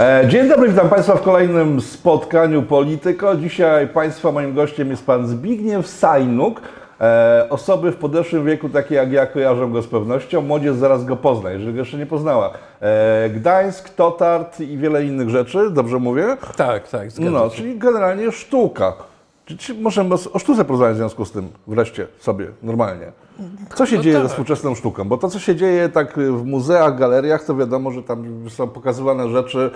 E, Dzień dobry, witam Państwa w kolejnym spotkaniu Polityko. Dzisiaj Państwa moim gościem jest Pan Zbigniew Sajnuk. E, Osoby w podeszłym wieku, takie jak ja, kojarzą go z pewnością. Młodzież zaraz go pozna, jeżeli go jeszcze nie poznała. E, Gdańsk, Totart i wiele innych rzeczy, dobrze mówię? Tak, tak, zgadzam No, się. czyli generalnie sztuka. Czy, czy możemy o sztuce porozmawiać w związku z tym wreszcie sobie, normalnie? Co się No dzieje tak. ze współczesną sztuką? Bo to, co się dzieje tak w muzeach, galeriach, to wiadomo, że tam są pokazywane rzeczy,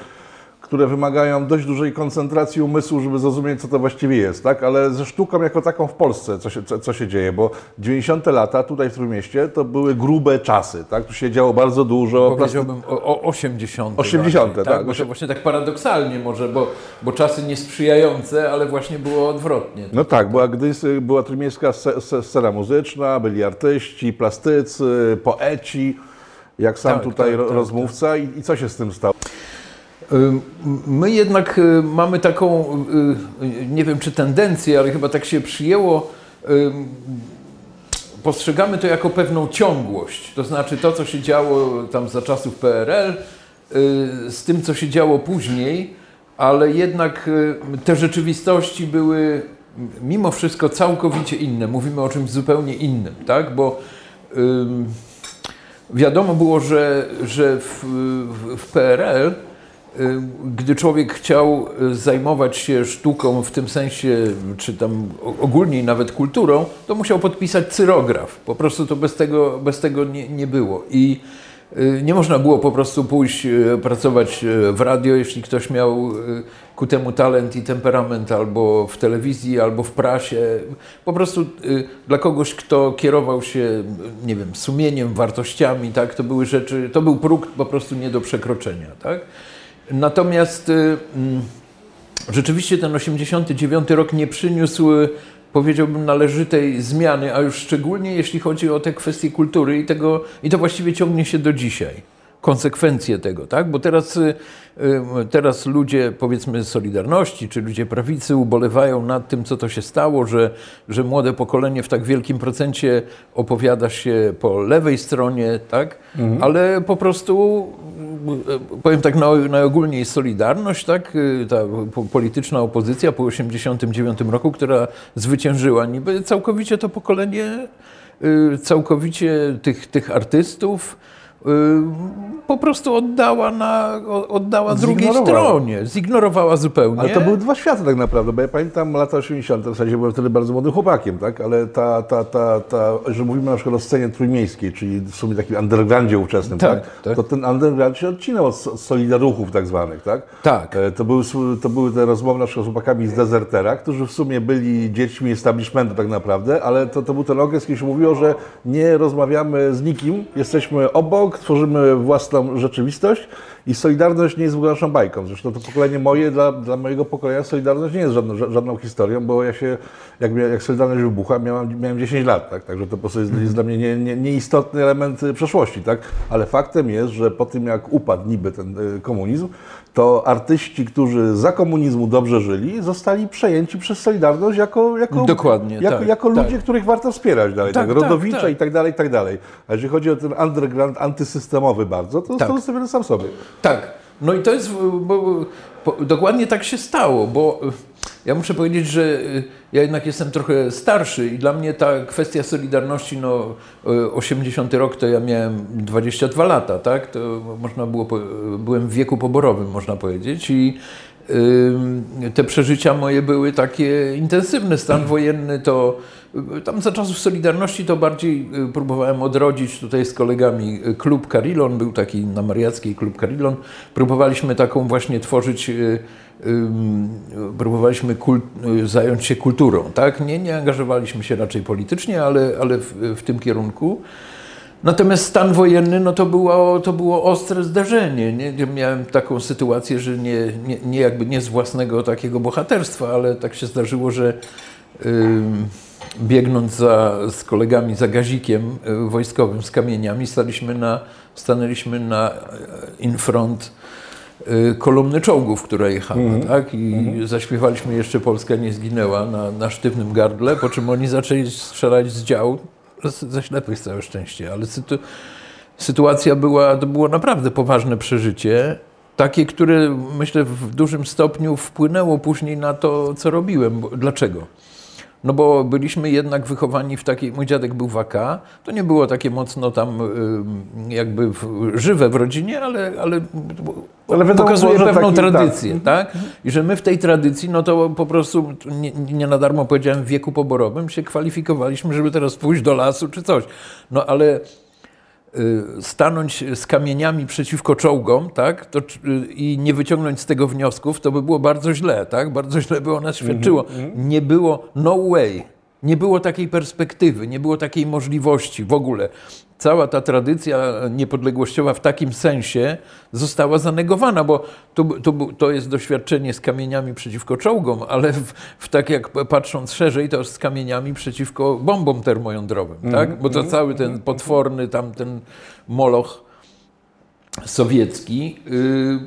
które wymagają dość dużej koncentracji umysłu, żeby zrozumieć, co to właściwie jest, tak? Ale ze sztuką jako taką w Polsce, co się, co, co się dzieje? Bo 90. lata tutaj w Trójmieście to były grube czasy, tak? Tu się działo bardzo dużo. plasty- Powiedziałbym o, o 80. 80, właśnie, tak. tak. Bo właśnie tak paradoksalnie może, bo, bo czasy niesprzyjające, ale właśnie było odwrotnie. No tak, była, gdyś, była trójmiejska scena muzyczna, byli artyści, plastycy, poeci, jak sam Tak, tutaj tak, tak, rozmówca I, i co się z tym stało? Ym, My jednak y, mamy taką, y, y, nie wiem czy tendencję, ale chyba tak się przyjęło, postrzegamy to jako pewną ciągłość. To znaczy to, co się działo tam za czasów PRL, y, z tym, co się działo później, ale jednak y, te rzeczywistości były mimo wszystko całkowicie inne. Mówimy o czymś zupełnie innym, tak? Bo wiadomo było, że, że w, w, PRL y, gdy człowiek chciał y, zajmować się sztuką w tym sensie, czy tam ogólnie nawet kulturą, to musiał podpisać cyrograf. Po prostu to bez tego, bez tego nie, nie było. I y, nie można było po prostu pójść y, pracować y, w radio, jeśli ktoś miał y, ku temu talent i temperament, albo w telewizji, albo w prasie. Po prostu y, dla kogoś, kto kierował się, y, nie wiem, sumieniem, wartościami, tak, to były rzeczy, to był próg po prostu nie do przekroczenia, tak. Natomiast y, mm, rzeczywiście ten 89 rok nie przyniósł, y, powiedziałbym, należytej zmiany, a już szczególnie jeśli chodzi o te kwestie kultury i tego, i to właściwie ciągnie się do dzisiaj. Konsekwencje tego, tak? Bo teraz, y, y, teraz ludzie, powiedzmy, z Solidarności czy ludzie prawicy ubolewają nad tym, co to się stało, że, że młode pokolenie w tak wielkim procencie opowiada się po lewej stronie, tak? Ale po prostu y, powiem tak naj- najogólniej Solidarność, tak, ta po- polityczna opozycja po 1989 roku, która zwyciężyła niby całkowicie to pokolenie, całkowicie tych, tych artystów po prostu oddała, na, oddała drugiej stronie, zignorowała zupełnie. Ale to były dwa światy tak naprawdę, bo ja pamiętam lata 80., w zasadzie byłem wtedy bardzo młodym chłopakiem, tak? Ale ta, ta, ta, ta, że mówimy na przykład o scenie trójmiejskiej, czyli w sumie takim undergroundzie ówczesnym, tak? Tak, tak. To ten underground się odcinał od so- solidaruchów tak zwanych, tak? Tak. E, To były, to były te rozmowy na przykład z chłopakami z Dezertera, którzy w sumie byli dziećmi establishmentu tak naprawdę, ale to, to był ten okres, kiedy się mówiło, że nie rozmawiamy z nikim, jesteśmy obok, tworzymy własną rzeczywistość i Solidarność nie jest w ogóle naszą bajką. Zresztą to pokolenie moje, dla, dla mojego pokolenia Solidarność nie jest żadną, ża- żadną historią, bo ja się, jak, jak Solidarność wybuchła, miałem, miałem 10 lat, tak? Także to po prostu jest, jest dla mnie nie, nie, nieistotny element y, przeszłości, tak? Ale faktem jest, że po tym jak upadł niby ten y, komunizm, to artyści, którzy za komunizmu dobrze żyli, zostali przejęci przez Solidarność jako, jako, Dokładnie, jako, tak, jako tak. ludzie, których warto wspierać dalej. Tak, Tak, tak, Rodowicza tak. i tak dalej, i tak dalej. A jeżeli chodzi o ten underground antysystemowy bardzo, to Tak. zostawiony sam sobie. Tak. No i to jest, bo, bo, dokładnie tak się stało, bo ja muszę powiedzieć, że y, ja jednak jestem trochę starszy i dla mnie ta kwestia Solidarności, no y, 80 rok to ja miałem 22 lata, tak? To można było, byłem w wieku poborowym, można powiedzieć i te przeżycia moje były takie intensywne. Stan wojenny to y, tam za czasów Solidarności to bardziej y, próbowałem odrodzić tutaj z kolegami y, klub Carillon, był taki na Mariackiej klub Carillon. Próbowaliśmy taką właśnie tworzyć, próbowaliśmy zająć się kulturą, tak? Nie, nie angażowaliśmy się raczej politycznie, ale, ale w, w tym kierunku. Natomiast stan wojenny, no to było, to było ostre zdarzenie. Nie? Miałem taką sytuację, że nie, nie, nie jakby nie z własnego takiego bohaterstwa, ale tak się zdarzyło, że ym, biegnąc za, z kolegami za gazikiem y, wojskowym z kamieniami, staliśmy na, stanęliśmy na e, in front y, kolumny czołgów, która jechała, tak? I zaśpiewaliśmy jeszcze Polska nie zginęła na, na sztywnym gardle, po czym oni zaczęli strzelać z dział, ze ślepych całe szczęście, ale sytu, sytuacja była, to było naprawdę poważne przeżycie takie, które myślę w dużym stopniu wpłynęło później na to, co robiłem. Dlaczego? No bo byliśmy jednak wychowani w takiej, mój dziadek był w AK, to nie było takie mocno tam jakby żywe w rodzinie, ale, ale, ale pokazuje pewną taki, tradycję, tak. tak. I że my w tej tradycji, no to po prostu, nie, nie na darmo powiedziałem, w wieku poborowym się kwalifikowaliśmy, żeby teraz pójść do lasu czy coś. No ale stanąć z kamieniami przeciwko czołgom, tak, to, y, i nie wyciągnąć z tego wniosków, to by było bardzo źle, tak? Bardzo źle by o nas świadczyło. Mm -hmm. Nie było no way. Nie było takiej perspektywy, nie było takiej możliwości w ogóle cała ta tradycja niepodległościowa w takim sensie została zanegowana, bo to, to, to jest doświadczenie z kamieniami przeciwko czołgom, ale w, w tak jak patrząc szerzej, to z kamieniami przeciwko bombom termojądrowym, mm, tak? Bo to mm, cały ten potworny tamten moloch sowiecki, y, y,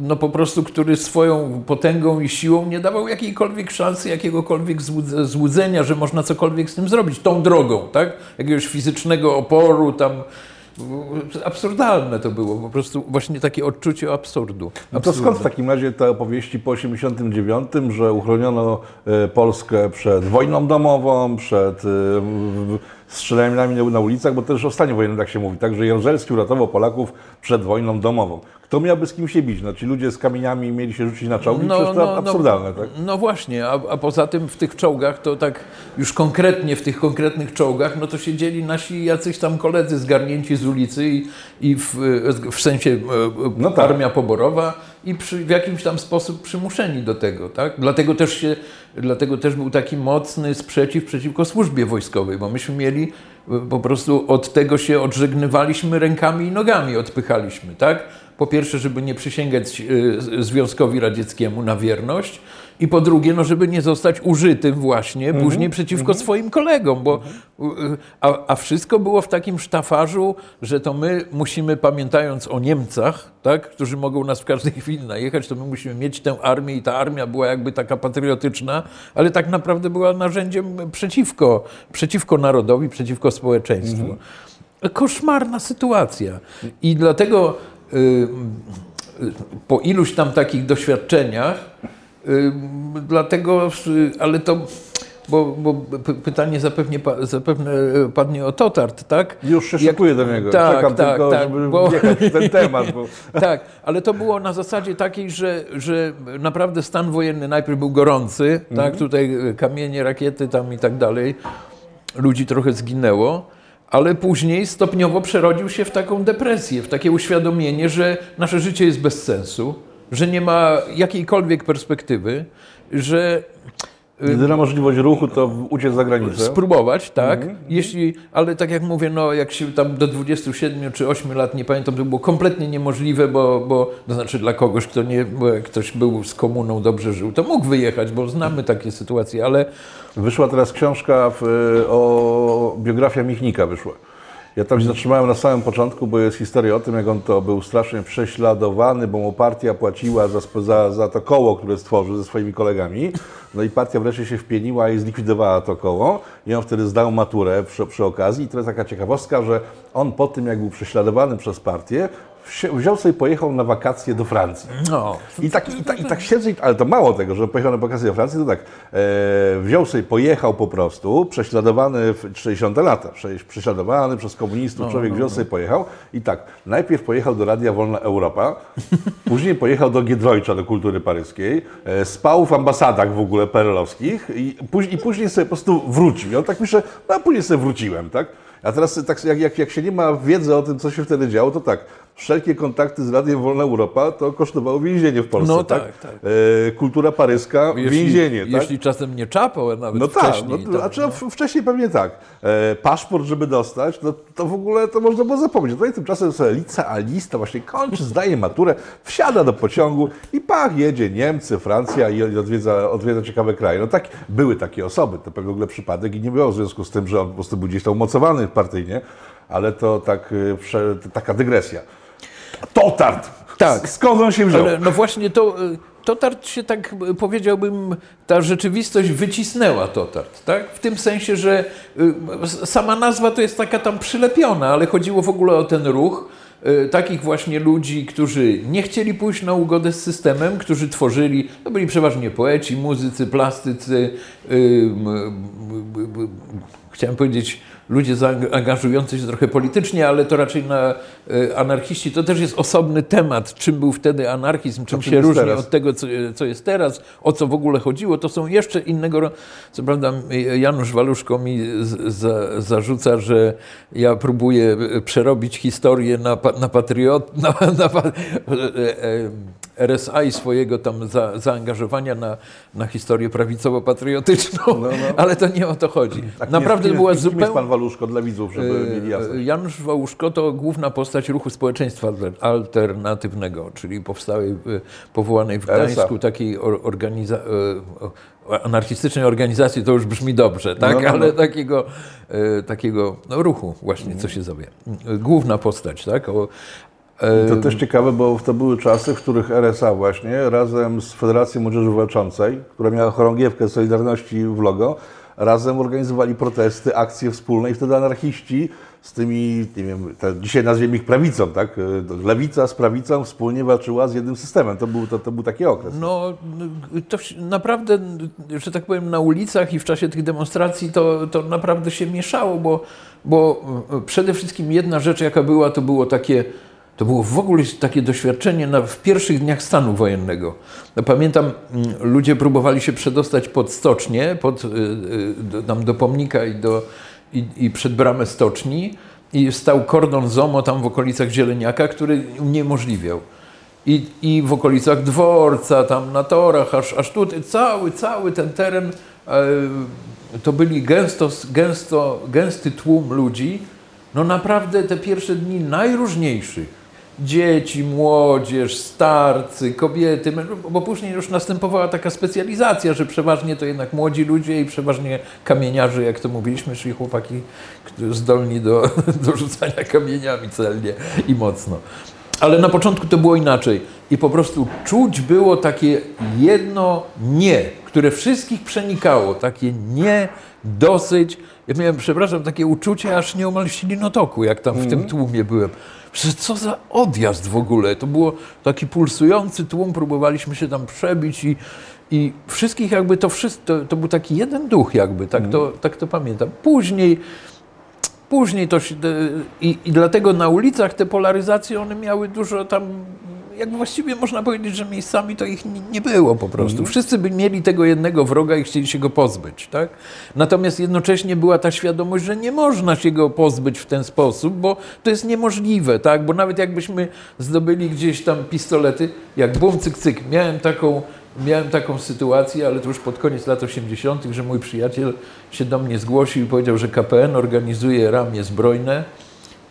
no po prostu, który swoją potęgą i siłą nie dawał jakiejkolwiek szansy, jakiegokolwiek złudzenia, że można cokolwiek z tym zrobić, tą drogą, tak? Jakiegoś fizycznego oporu tam. Absurdalne to było, po prostu właśnie takie odczucie absurdu. No to skąd w takim razie te opowieści po 89, że uchroniono e, Polskę przed wojną domową, przed e, strzelaniami na ulicach, bo też o stanie wojennym tak się mówi, tak, że Jaruzelski uratował Polaków przed wojną domową. Kto miałby z kim się bić? No, ci ludzie z kamieniami mieli się rzucić na czołgi? No, Przecież to no, absurdalne, no, tak? No właśnie, a, a, poza tym w tych czołgach, to tak już konkretnie w tych konkretnych czołgach, no to siedzieli nasi jacyś tam koledzy zgarnięci z ulicy i, i w, w sensie e, no tak. armia poborowa i przy, w jakimś tam sposób przymuszeni do tego, tak? Dlatego też się, dlatego też był taki mocny sprzeciw przeciwko służbie wojskowej, bo myśmy mieli po prostu od tego się odżegnywaliśmy rękami i nogami, odpychaliśmy, tak? Po pierwsze, żeby nie przysięgać e, Związkowi Radzieckiemu na wierność, i po drugie, no żeby nie zostać użytym właśnie mm -hmm. później przeciwko mm -hmm. swoim kolegom, bo a, a, wszystko było w takim sztafarzu, że to my musimy, pamiętając o Niemcach, tak, którzy mogą nas w każdej chwili najechać, to my musimy mieć tę armię i ta armia była jakby taka patriotyczna, ale tak naprawdę była narzędziem przeciwko, przeciwko narodowi, przeciwko społeczeństwu. Mm -hmm. Koszmarna sytuacja. I dlatego y, y, po iluś tam takich doświadczeniach Dlatego, ale to, bo, bo pytanie zapewne, zapewne padnie o Totart, tak? Już się szykuję do niego. Tak, Czekam tak, tylko, tak, żeby bo... wjechać w ten temat. Bo... tak, ale to było na zasadzie takiej, że, że naprawdę stan wojenny najpierw był gorący, tak? mhm. tak? Tutaj kamienie, rakiety tam i tak dalej. Ludzi trochę zginęło ale później stopniowo przerodził się w taką depresję, w takie uświadomienie, że nasze życie jest bez sensu, że nie ma jakiejkolwiek perspektywy, że y, Jedyna możliwość ruchu to uciec za granicę. Spróbować, tak. Mhm. Jeśli, ale tak jak mówię, no jak się tam do 27 czy 8 lat, nie pamiętam, to było kompletnie niemożliwe, bo, bo to znaczy dla kogoś, kto nie, ktoś był z komuną, dobrze żył, to mógł wyjechać, bo znamy takie sytuacje, ale... Wyszła teraz książka w, o biografia Michnika wyszła. Ja tam się zatrzymałem na samym początku, bo jest historia o tym, jak on to był strasznie prześladowany, bo mu partia płaciła za, za, za to koło, które stworzył ze swoimi kolegami. No i partia wreszcie się wpieniła i zlikwidowała to koło. I on wtedy zdał maturę przy, przy okazji. I to jest taka ciekawostka, że on po tym, jak był prześladowany przez partię, wziął sobie pojechał na wakacje do Francji. No. I, tak, i, tak, I tak siedzę, ale to mało tego, że pojechał na wakacje do Francji, to tak, e, wziął sobie, pojechał po prostu, prześladowany w 60 lata, prześladowany przez komunistów, no, człowiek no, wziął no. sobie, pojechał i tak, najpierw pojechał do Radia Wolna Europa, później pojechał do Giedroycia, do kultury paryskiej, e, spał w ambasadach w ogóle perelowskich i, i później sobie po prostu wrócił. I on tak pisze, no a później sobie wróciłem, tak? A teraz tak, jak, jak, jak się nie ma wiedzy o tym, co się wtedy działo, to tak, wszelkie kontakty z Radiem Wolna Europa to kosztowało więzienie w Polsce. No tak, tak. tak. E, kultura paryska, jeśli, więzienie. Jeśli tak? czasem nie czapał, nawet no tak, wcześniej. No, tak, znaczy, no. Wcześniej pewnie tak. E, paszport, żeby dostać, no to w ogóle to można było zapomnieć. Tutaj tymczasem sobie licealista właśnie kończy, zdaje maturę, wsiada do pociągu i pach, jedzie Niemcy, Francja i odwiedza, odwiedza ciekawe kraje. No tak, były takie osoby, to pewnie w ogóle przypadek i nie było w związku z tym, że on po prostu był gdzieś tam umocowany partyjnie, ale to tak, e, taka dygresja. Totart. Tak. Skąd on się wziął? Ale no właśnie to, y, Totart się tak y, powiedziałbym, ta rzeczywistość wycisnęła Totart, tak? W tym sensie, że y, sama nazwa to jest taka tam przylepiona, ale chodziło w ogóle o ten ruch, takich właśnie ludzi, którzy nie chcieli pójść na ugodę z systemem, którzy tworzyli, to byli przeważnie poeci, muzycy, plastycy, chciałem powiedzieć ludzie zaangażujący się trochę politycznie, ale to raczej na e, anarchiści. To też jest osobny temat, czym był wtedy anarchizm, czym się różni teraz? od tego, co, co, jest teraz, o co w ogóle chodziło. To są jeszcze innego, co prawda Janusz Waluszko mi za, zarzuca, że ja próbuję przerobić historię na, na patriot, na, na, na e, e, RSA i swojego tam za, zaangażowania na, na historię prawicowo-patriotyczną, no, no. ale to nie o to chodzi. Tak, Naprawdę kim, była zupełnie... jest pan Waluszko dla widzów, żeby e, mieli jasność? Janusz Wałuszko to główna postać ruchu społeczeństwa alternatywnego, czyli powstałej, powołanej w Gdańsku takiej organiza e, anarchistycznej organizacji, to już brzmi dobrze, tak? No, no, no. ale takiego, e, takiego no, ruchu właśnie, co się zowie. Główna postać, tak? O, to też ciekawe, bo to były czasy, w których RSA właśnie razem z Federacją Młodzieży Walczącej, która miała chorągiewkę Solidarności w logo, razem organizowali protesty, akcje wspólne i wtedy anarchiści z tymi, nie wiem, te, dzisiaj nazwijmy ich prawicą, tak? Lewica z prawicą wspólnie walczyła z jednym systemem. To był, to, to był taki okres. No, to naprawdę, że tak powiem, na ulicach i w czasie tych demonstracji to, to naprawdę się mieszało, bo, bo przede wszystkim jedna rzecz, jaka była, to było takie to było w ogóle takie doświadczenie na, w pierwszych dniach stanu wojennego. No, pamiętam, mm, ludzie próbowali się przedostać pod stocznię, pod, y, y, tam do pomnika i, do, i, i przed bramę stoczni i stał kordon ZOMO tam w okolicach Zieleniaka, który uniemożliwiał. I, I w okolicach dworca, tam na torach, aż, aż tutaj, cały, cały ten teren, e, to byli gęsto, gęsto, gęsty tłum ludzi, no naprawdę te pierwsze dni najróżniejszych dzieci, młodzież, starcy, kobiety, bo później już następowała taka specjalizacja, że przeważnie to jednak młodzi ludzie i przeważnie kamieniarze, jak to mówiliśmy, czyli chłopaki zdolni do, do rzucania kamieniami celnie i mocno. Ale na początku to było inaczej i po prostu czuć było takie jedno nie, które wszystkich przenikało, takie nie, dosyć. Ja miałem, przepraszam, takie uczucie aż nieomal silinotoku, jak tam w tym mhm. tłumie byłem. Że co za odjazd w ogóle. To było taki pulsujący tłum, próbowaliśmy się tam przebić i, i wszystkich jakby to wszystko, to, to był taki jeden duch jakby, tak, to, mhm. tak to pamiętam. Później, później to się, i, i dlatego na ulicach te polaryzacje, one miały dużo tam jak właściwie można powiedzieć, że miejscami to ich nie było po prostu. Mhm. Wszyscy by mieli tego jednego wroga i chcieli się go pozbyć. Tak? Natomiast jednocześnie była ta świadomość, że nie można się go pozbyć w ten sposób, bo to jest niemożliwe. Tak? Bo nawet jakbyśmy zdobyli gdzieś tam pistolety, jak bum, cyk, cyk, miałem taką miałem taką sytuację, ale to już pod koniec lat 80., że mój przyjaciel się do mnie zgłosił i powiedział, że KPN organizuje ramię zbrojne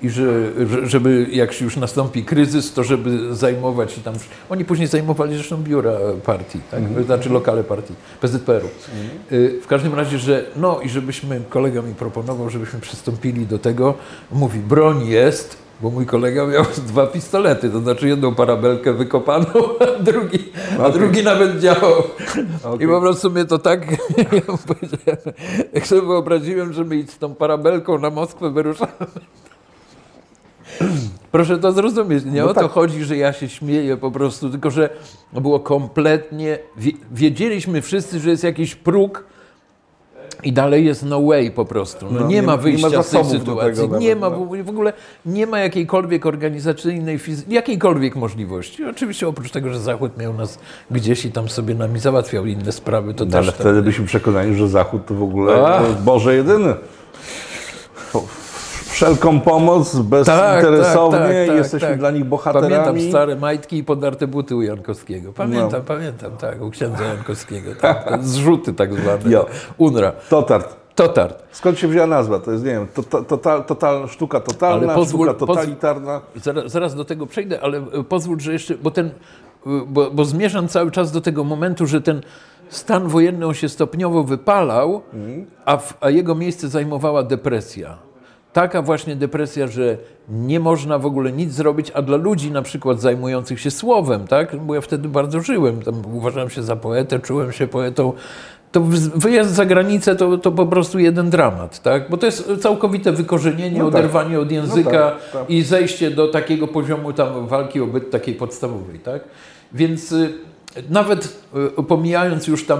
i że, żeby jak już nastąpi kryzys, to żeby zajmować się tam. Oni później zajmowali zresztą biura partii, tak? Mm. znaczy lokale partii, PZPR-u. Mm. W każdym razie, że no i żebyśmy, kolega mi proponował, żebyśmy przystąpili do tego, mówi, broń jest, bo mój kolega miał dwa pistolety, to znaczy jedną parabelkę wykopaną, a drugi, okay. a drugi nawet działał. Okay. I po prostu mnie to tak, jak sobie wyobraziłem, że my z tą parabelką na Moskwę wyruszamy, Proszę to zrozumieć. Nie no o tak. to chodzi, że ja się śmieję po prostu, tylko że było kompletnie. Wiedzieliśmy wszyscy, że jest jakiś próg. I dalej jest no way po prostu. No, no nie, nie, ma wyjścia nie ma z tej sytuacji. nie ma no. w ogóle nie ma jakiejkolwiek organizacyjnej, jakiejkolwiek możliwości. Oczywiście oprócz tego, że Zachód miał nas gdzieś i tam sobie nami załatwiał inne sprawy, to no, też. Ale wtedy byliśmy przekonani, że Zachód to w ogóle Boże jedyny wszelką pomoc, bezinteresownie, tak, tak, tak, jesteśmy tak. dla nich bohaterami. Pamiętam stare majtki i podarte buty u Jankowskiego. Pamiętam, no. pamiętam, tak, u księdza Jankowskiego. Tak, zrzuty tak zwane. Jo. UNRA. Totart. Totart. Skąd się wzięła nazwa? To jest, nie wiem, to, to, total, sztuka totalna, ale pozwól, sztuka totalitarna. Zaraz, zaraz, do tego przejdę, ale e, pozwól, że jeszcze, bo ten, e, bo, bo zmierzam cały czas do tego momentu, że ten stan wojenny on się stopniowo wypalał, mm. a, w, a jego miejsce zajmowała depresja taka właśnie depresja, że nie można w ogóle nic zrobić, a dla ludzi na przykład zajmujących się słowem, tak? bo ja wtedy bardzo żyłem, tam uważałem się za poetę, czułem się poetą, to wyjazd za granicę to, to po prostu jeden dramat, tak? Bo to jest całkowite wykorzenienie, no tak. oderwanie od języka no tak, tak. i zejście do takiego poziomu tam walki o byt takiej podstawowej, tak? Więc y, nawet y, pomijając już tam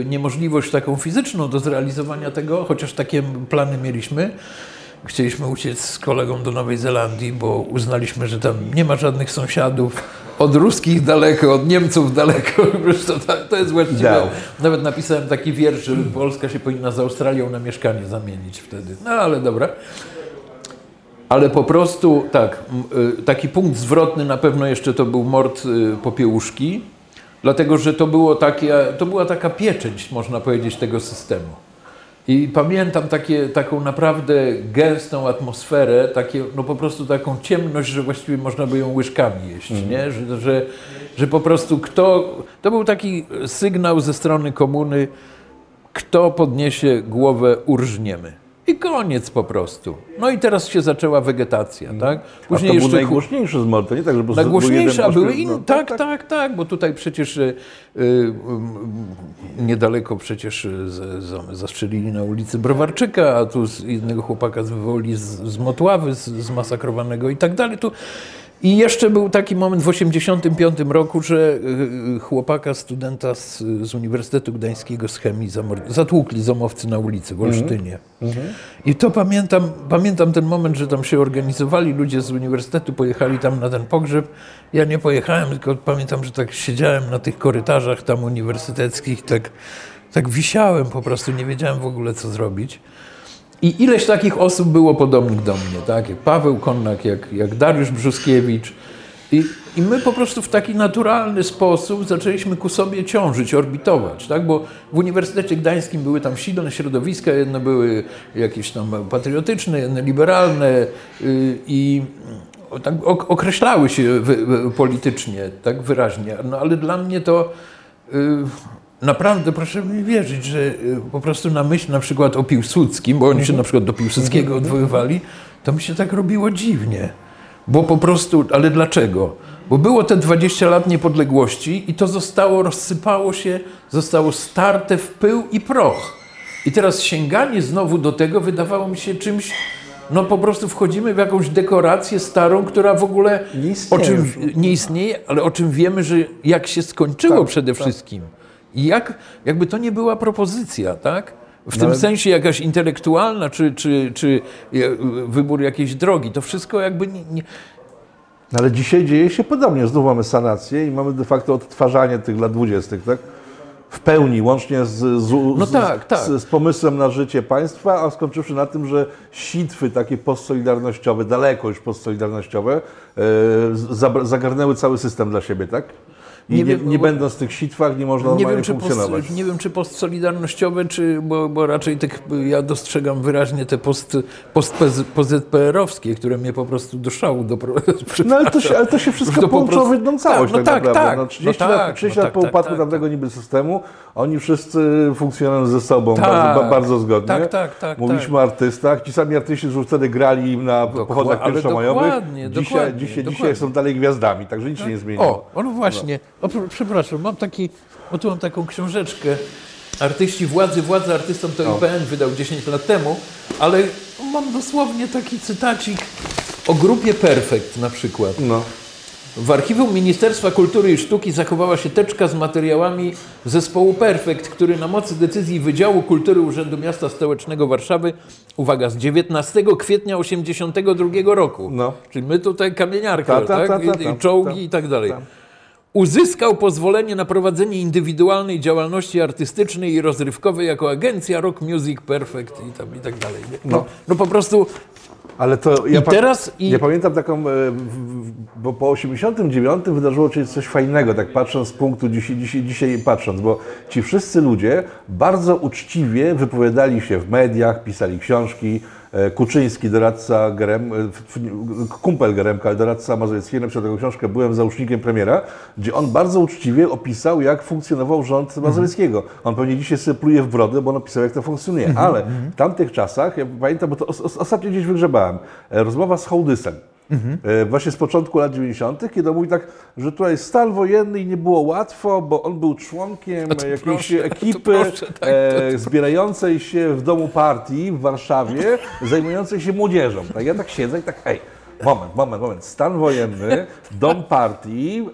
y, niemożliwość taką fizyczną do zrealizowania tego, chociaż takie plany mieliśmy, chcieliśmy uciec z kolegą do Nowej Zelandii, bo uznaliśmy, że tam nie ma żadnych sąsiadów, od ruskich daleko, od Niemców daleko. To, to jest właściwe. Nawet napisałem taki wiersz, że Polska się powinna z Australią na mieszkanie zamienić wtedy. No ale dobra. Ale po prostu tak, y, taki punkt zwrotny na pewno jeszcze to był mord y, Popiełuszki, dlatego że to, było takie, to była taka pieczęć, można powiedzieć, tego systemu. I pamiętam takie, taką naprawdę gęstą atmosferę, takie, no po prostu taką ciemność, że właściwie można by ją łyżkami jeść, mm. nie? Że, że, że po prostu kto... To był taki sygnał ze strony komuny, kto podniesie głowę, urżniemy. I koniec po prostu. No i teraz się zaczęła wegetacja, mm. tak? Później a to jeszcze był najgłośniejszy z Malta, nie tak, że Najgłośniejszy, a były inne, no, tak, tak, tak, tak, bo tutaj przecież y, y, niedaleko przecież y, z, zastrzelili na ulicy Browarczyka, a tu z jednego chłopaka z Wywoli z, z Motławy, z, zmasakrowanego i tak dalej. Tu i jeszcze był taki moment w 1985 roku, że y, y, chłopaka, studenta z, z Uniwersytetu Gdańskiego z chemii zatłukli zomowcy na ulicy w Olsztynie. Mm -hmm. I to pamiętam, pamiętam ten moment, że tam się organizowali, ludzie z uniwersytetu pojechali tam na ten pogrzeb. Ja nie pojechałem, tylko pamiętam, że tak siedziałem na tych korytarzach tam uniwersyteckich, tak, tak wisiałem po prostu, nie wiedziałem w ogóle co zrobić. I ileś takich osób było podobnych do mnie, tak? Jak Paweł Konnak, jak, jak Dariusz Brzuskiewicz. I, I my po prostu w taki naturalny sposób zaczęliśmy ku sobie ciążyć, orbitować, tak? Bo w Uniwersytecie Gdańskim były tam silne środowiska, jedne były jakieś tam patriotyczne, jedne liberalne yy, i tak określały się politycznie, tak wyraźnie. No ale dla mnie to... Yy, naprawdę proszę mi wierzyć, że y, po prostu na myśl na przykład o Piłsudskim, bo oni się na przykład do Piłsudskiego mhm. odwoływali, to mi się tak robiło dziwnie. Bo po prostu, ale dlaczego? Bo było te 20 lat niepodległości i to zostało, rozsypało się, zostało starte w pył i proch. I teraz sięganie znowu do tego wydawało mi się czymś, no po prostu wchodzimy w jakąś dekorację starą, która w ogóle nie istnieje, o czym, nie istnieje ale o czym wiemy, że jak się skończyło tak, przede tak. wszystkim. I jak, jakby to nie była propozycja, tak? W no tym ale... sensie jakaś intelektualna, czy, czy, czy wybór jakiejś drogi. To wszystko jakby nie, nie... No ale dzisiaj dzieje się podobnie. Znów mamy sanację i mamy de facto odtwarzanie tych lat dwudziestych, tak? W pełni, łącznie z, z, no tak, tak. z, z pomysłem na życie państwa, a skończywszy na tym, że sitwy takie postsolidarnościowe, daleko już postsolidarnościowe, e, zagarnęły cały system dla siebie, tak? I nie, nie, wiem, nie będąc w tych sitwach nie można nie wiem, czy funkcjonować. Post, nie wiem, czy postsolidarnościowe, czy, bo, bo raczej tych, ja dostrzegam wyraźnie te post, post PZPR-owskie, które mnie po prostu do szału No ale to się, ale to się wszystko to połączyło prostu... w jedną całość tak, no tak, tak, tak. No 30 no lat, tak, 30 no lat tak, po tak, upadku tak, tamtego niby systemu, oni wszyscy funkcjonują ze sobą bardzo, bardzo zgodnie. Tak, tak, tak. Mówiliśmy o artystach, ci sami artyści, którzy wtedy grali na pochodach pierwszomajowych, dzisiaj, dzisiaj, dzisiaj są dalej gwiazdami, także nic się nie zmieniło. O, no właśnie. O, przepraszam, mam taki, bo tu mam taką książeczkę. Artyści władzy, władza artystom to IPN wydał 10 lat temu, ale mam dosłownie taki cytacik o grupie Perfekt na przykład. No. W archiwum Ministerstwa Kultury i Sztuki zachowała się teczka z materiałami zespołu Perfekt, który na mocy decyzji Wydziału Kultury Urzędu Miasta Stołecznego Warszawy, uwaga, z 19 kwietnia 1982 roku, no. czyli my tutaj kamieniarkę, ta, ta, ta, tak? I, i czołgi i tak dalej uzyskał pozwolenie na prowadzenie indywidualnej działalności artystycznej i rozrywkowej jako agencja Rock Music Perfect i, tam, i tak dalej. No, no po prostu ale to ja, I teraz, i... ja pamiętam taką, e, bo po 89 wydarzyło się coś fajnego, tak patrząc z punktu dzisiaj, dzisiaj, dzisiaj patrząc, bo ci wszyscy ludzie bardzo uczciwie wypowiadali się w mediach, pisali książki, Kuczyński, doradca Gerem, e, kumpel Geremka, doradca Mazowieckiego, napisał taką książkę Byłem załóżnikiem premiera, gdzie on bardzo uczciwie opisał, jak funkcjonował rząd Mazowieckiego. On pewnie dzisiaj sobie pluje w brodę, bo on opisał, jak to funkcjonuje. Ale w tamtych czasach, ja pamiętam, bo to ostatnio gdzieś wygrzebałem, e, rozmowa z Hołdysem. E, Właśnie z początku lat 90., kiedy mówi tak, że tutaj stan wojenny i nie było łatwo, bo on był członkiem jakiejś proszę, ekipy proszę, tak, e, zbierającej się w domu partii w Warszawie, zajmującej się młodzieżą. Tak, ja tak siedzę i tak, ej, moment, moment, moment, stan wojenny, dom partii,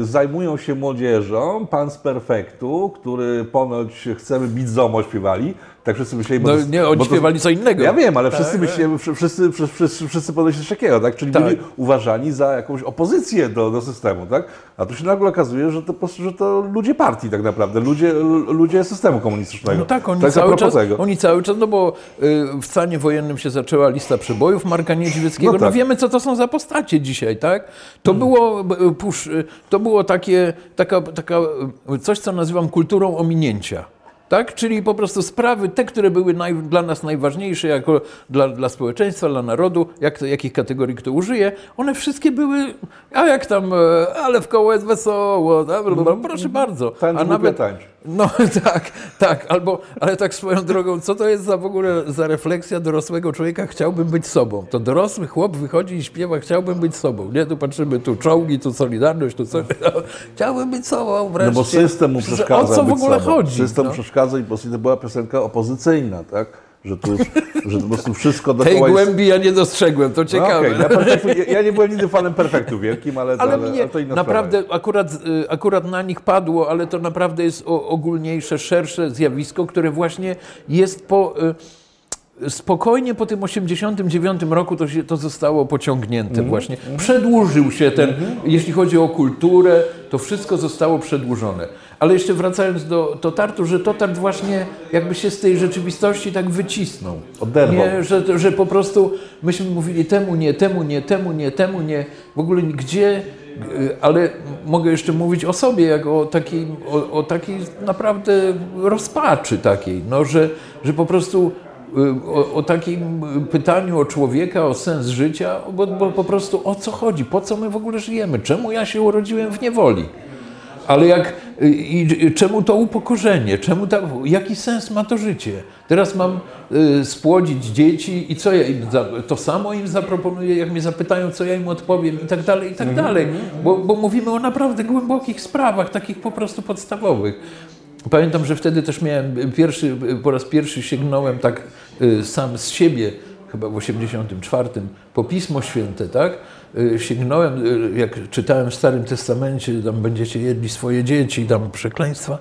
e, zajmują się młodzieżą, pan z perfektu, który ponoć chcemy bić zomo śpiewali, tak wszyscy myśleli, bo No to- nie, oni bo to- śpiewali co innego. ja wiem, ale wszyscy myśleli, wszyscy, wszyscy, wszyscy, coś takiego, tak? Czyli Tak. byli uważani za jakąś opozycję do, do systemu, tak? A tu się nagle okazuje, że to, że to ludzie partii tak naprawdę, ludzie, ludzie systemu komunistycznego. No tak, oni tak cały czas, tego. oni cały czas, no bo y, w stanie wojennym się zaczęła lista przebojów Marka Niedźwieckiego. No No, tak. wiemy, co to są za postacie dzisiaj, tak? To było, y, pusz, y, to było takie, taka, taka, coś, co nazywam kulturą ominięcia. Tak? Czyli po prostu sprawy, te, które były naj, dla nas najważniejsze, jako dla, dla społeczeństwa, dla narodu, jak to, jakich kategorii kto użyje, one wszystkie były, a jak tam, e, ale w koło jest wesoło, tak? proszę bardzo. A tańcz. No tak, tak, albo, ale tak swoją drogą, co to jest za w ogóle za refleksja dorosłego człowieka, chciałbym być sobą. To dorosły chłop wychodzi i śpiewa, chciałbym być sobą. Nie, tu patrzymy, tu czołgi, tu Solidarność, tu coś. chciałbym być sobą No wreszcie. bo system mu przeszkadza O co w ogóle sobą. chodzi? System no? przeszkadza i po prostu to była piosenka opozycyjna, tak? Że tu, że po prostu wszystko Tej dookoła jest... głębi ja nie dostrzegłem, to No, ciekawe. ja, perfektu, ja, ja nie byłem nigdy fanem perfektu wielkim, ale, Ale ale, mnie ale to inna naprawdę akurat, y, akurat na nich padło, ale to naprawdę jest ogólniejsze, szersze zjawisko, które właśnie jest po. y, Spokojnie po tym 89 roku to, się, to zostało pociągnięte Mhm. właśnie. Przedłużył się ten, jeśli chodzi o kulturę, to wszystko zostało przedłużone. Ale jeszcze wracając do Totartu, że Totart właśnie jakby się z tej rzeczywistości tak wycisnął. Oderwał. Nie, że, że po prostu myśmy mówili temu nie, temu nie, temu nie, temu nie. W ogóle gdzie, ale mogę jeszcze mówić o sobie, jak o takiej, o, o takiej naprawdę rozpaczy takiej, no, że, że po prostu y, o, o takim pytaniu o człowieka, o sens życia, bo, bo po prostu o co chodzi, po co my w ogóle żyjemy, czemu ja się urodziłem w niewoli. Ale jak, i, czemu to upokorzenie? Czemu ta, jaki sens ma to życie? Teraz mam y, spłodzić dzieci i co ja im, za, to samo im zaproponuję, jak mnie zapytają, co ja im odpowiem i tak dalej, i tak dalej. Bo, bo mówimy o naprawdę głębokich sprawach, takich po prostu podstawowych. Pamiętam, że wtedy też miałem pierwszy, po raz pierwszy sięgnąłem tak y, sam z siebie, chyba w 84, po Pismo Święte, tak? Y, Sięgnąłem, y, jak czytałem w Starym Testamencie, tam będziecie jedli swoje dzieci, tam przekleństwa.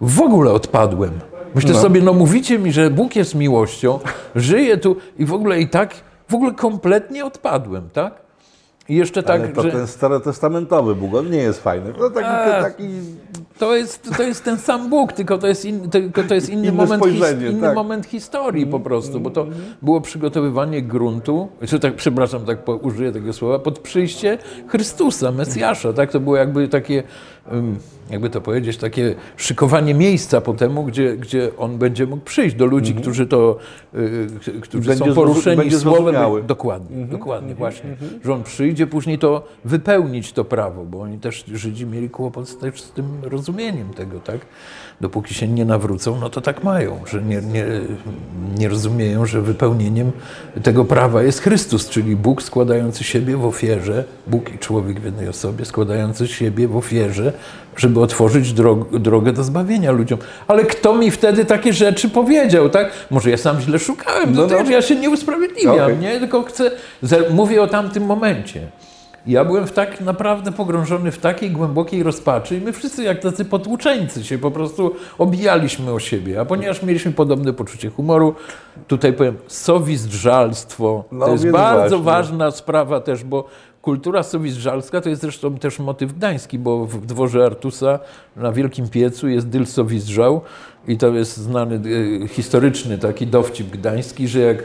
W ogóle odpadłem. Myślę No. sobie, no mówicie mi, że Bóg jest miłością, żyje tu i w ogóle i tak, w ogóle kompletnie odpadłem, tak? I jeszcze tak, Ale to że... ten starotestamentowy Bóg, on nie jest fajny. No taki, A, taki To jest, to jest ten sam Bóg, tylko to jest, in, tylko to jest inny, Inne moment, his, inny tak. moment historii po prostu, bo to było przygotowywanie gruntu, czy tak, przepraszam, tak użyję tego słowa, pod przyjście Chrystusa, Mesjasza, tak? To było jakby takie, jakby to powiedzieć, takie szykowanie miejsca po temu, gdzie, gdzie On będzie mógł przyjść do ludzi, którzy to, y, którzy Będzie są poruszeni słowem. Dokładnie, dokładnie, właśnie. Że On przyjdzie później to wypełnić to prawo, bo oni też, Żydzi mieli kłopot też z tym rozumieniem tego, tak? Dopóki się nie nawrócą, no to tak mają, że nie, nie, nie rozumieją, że wypełnieniem tego prawa jest Chrystus, czyli Bóg składający siebie w ofierze, Bóg i człowiek w jednej osobie, składający siebie w ofierze, żeby otworzyć drog, drogę do zbawienia ludziom. Ale kto mi wtedy takie rzeczy powiedział, tak? Może ja sam źle szukałem, No, no, ja się nie usprawiedliwiam, Okej. nie? Tylko chcę, mówię o tamtym momencie. Ja byłem w tak naprawdę pogrążony w takiej głębokiej rozpaczy i my wszyscy jak tacy potłuczeńcy się po prostu obijaliśmy o siebie. A ponieważ mieliśmy podobne poczucie humoru, tutaj powiem sowizdżalstwo. No, to jest bardzo właśnie. ważna sprawa też, bo kultura sowizdżalska to jest zresztą też motyw gdański, bo w dworze Artusa na Wielkim Piecu jest dyl sowizdżał i to jest znany y, historyczny taki dowcip gdański, że jak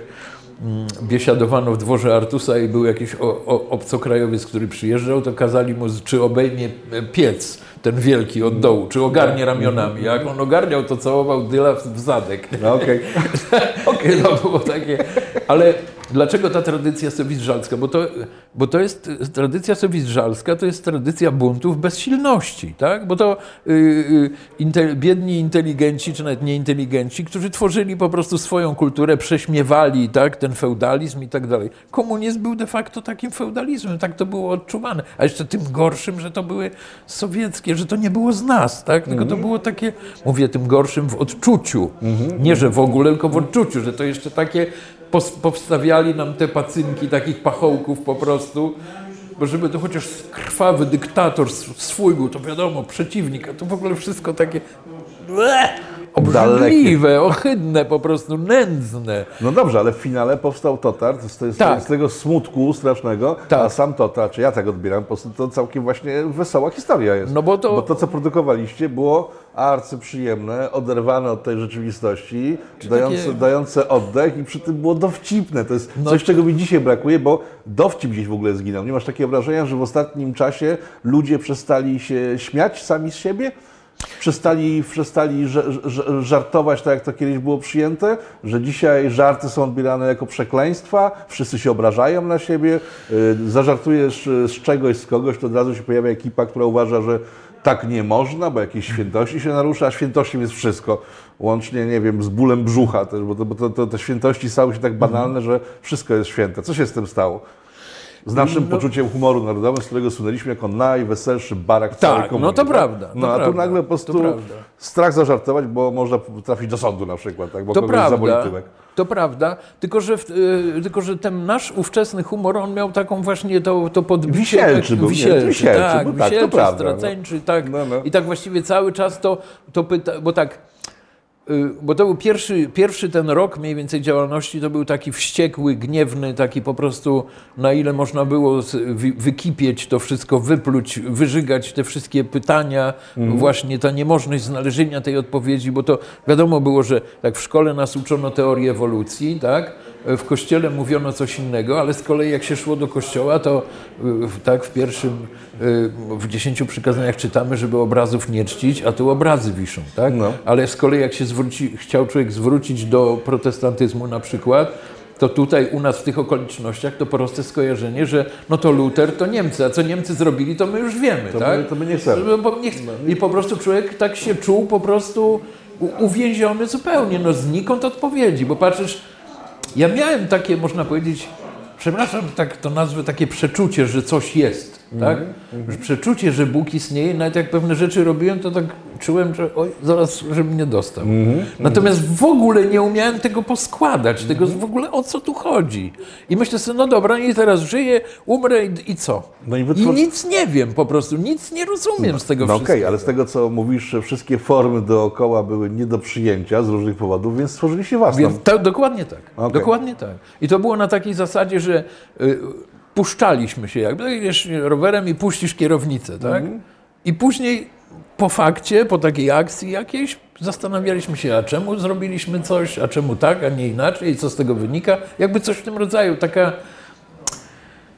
biesiadowano w dworze Artusa i był jakiś o, o, obcokrajowiec, który przyjeżdżał, to kazali mu, czy obejmie e, piec ten wielki od dołu, czy ogarnie ramionami. Jak on ogarniał, to całował dyla w, zadek. No okej. Okej, to było takie. Ale Dlaczego ta tradycja sowizdżalska? Bo to, bo to jest tradycja sowizdżalska, to jest tradycja buntów bezsilności, tak? Bo to y, y, inte, biedni inteligenci, czy nawet nieinteligenci, którzy tworzyli po prostu swoją kulturę, prześmiewali tak, ten feudalizm i tak dalej. Komunizm był de facto takim feudalizmem, tak to było odczuwane. A jeszcze tym gorszym, że to były sowieckie, że to nie było z nas, tak? Tylko to było takie, mówię tym gorszym w odczuciu. Nie, że w ogóle, tylko w odczuciu, że to jeszcze takie powstawiali nam te pacynki takich pachołków po prostu, bo żeby to chociaż krwawy dyktator swój był, to wiadomo, przeciwnik, a to w ogóle wszystko takie Ble! Obrzydliwe, ohydne, po prostu nędzne. No dobrze, ale w finale powstał Totar z, te, Tak. z tego smutku strasznego, Tak. a sam Totar, czy ja tak odbieram, po prostu to całkiem właśnie wesoła historia jest. No bo to- bo to co produkowaliście, było arcyprzyjemne, oderwane od tej rzeczywistości, dające, takie- dające oddech i przy tym było dowcipne. To jest No coś, czego mi dzisiaj brakuje, bo dowcip gdzieś w ogóle zginął. Nie masz takiego wrażenia, że w ostatnim czasie ludzie przestali się śmiać sami z siebie? Przestali, przestali żartować tak, jak to kiedyś było przyjęte, że dzisiaj żarty są odbierane jako przekleństwa, wszyscy się obrażają na siebie, y, zażartujesz y, z czegoś, z kogoś, to od razu się pojawia ekipa, która uważa, że tak nie można, bo jakieś świętości się narusza, a świętością jest wszystko. Łącznie, nie wiem, z bólem brzucha też, bo, to, bo to, to, te świętości stały się tak banalne, że wszystko jest święte. Co się z tym stało? Z naszym No. poczuciem humoru narodowym, z którego słynęliśmy jako najweselszy barak w całej Tak, komunii. no to prawda, No to a tu nagle po to prostu strach zażartować, bo można trafić do sądu na przykład, tak? bo To kogoś zaboli prawda, tyłek. to prawda, tylko że, w- y, tylko że ten nasz ówczesny humor, on miał taką właśnie to, to podbicie. Wisielczy tak, był, nie, wisielczy, wisielczy, tak, bo tak, to wisielczy, prawda, no. straceńczy, tak. No, no. I tak właściwie cały czas to, to pyta, bo tak, bo to był pierwszy, pierwszy ten rok mniej więcej działalności, to był taki wściekły, gniewny, taki po prostu na ile można było wykipieć to wszystko, wypluć, wyżygać te wszystkie pytania, właśnie ta niemożność znalezienia tej odpowiedzi, bo to wiadomo było, że tak w szkole nas uczono teorii ewolucji, tak? W kościele mówiono coś innego, ale z kolei jak się szło do kościoła, to y, tak w pierwszym, y, w dziesięciu przykazaniach czytamy, żeby obrazów nie czcić, a tu obrazy wiszą, tak? No. Ale z kolei jak się zwróci, chciał człowiek zwrócić do protestantyzmu na przykład, to tutaj u nas w tych okolicznościach to proste skojarzenie, że no to Luter to Niemcy, a co Niemcy zrobili, to my już wiemy, To tak? my- to my nie chcemy. Ch- I po prostu człowiek tak się czuł po prostu uwięziony zupełnie, no znikąd odpowiedzi, bo patrzysz, ja miałem takie, można powiedzieć, przepraszam, tak to nazwę, takie przeczucie, że coś jest, tak? Że przeczucie, że Bóg istnieje, nawet jak pewne rzeczy robiłem, to tak czułem, że oj, zaraz, żeby mnie dostał. Natomiast w ogóle nie umiałem tego poskładać, tego w ogóle o co tu chodzi. I myślę sobie, no dobra, i teraz żyję, umrę i, i co? No i I nic nie wiem po prostu, nic nie rozumiem z tego No okej, wszystkiego. ale z tego co mówisz, że wszystkie formy dookoła były nie do przyjęcia z różnych powodów, więc stworzyliście własną. Więc tak, dokładnie tak. Okej. Dokładnie tak. I to było na takiej zasadzie, że y, puszczaliśmy się jakby, jedziesz rowerem i puścisz kierownicę, tak? I później po fakcie, po takiej akcji jakiejś zastanawialiśmy się, a czemu zrobiliśmy coś, a czemu tak, a nie inaczej, i co z tego wynika. Jakby coś w tym rodzaju, taka...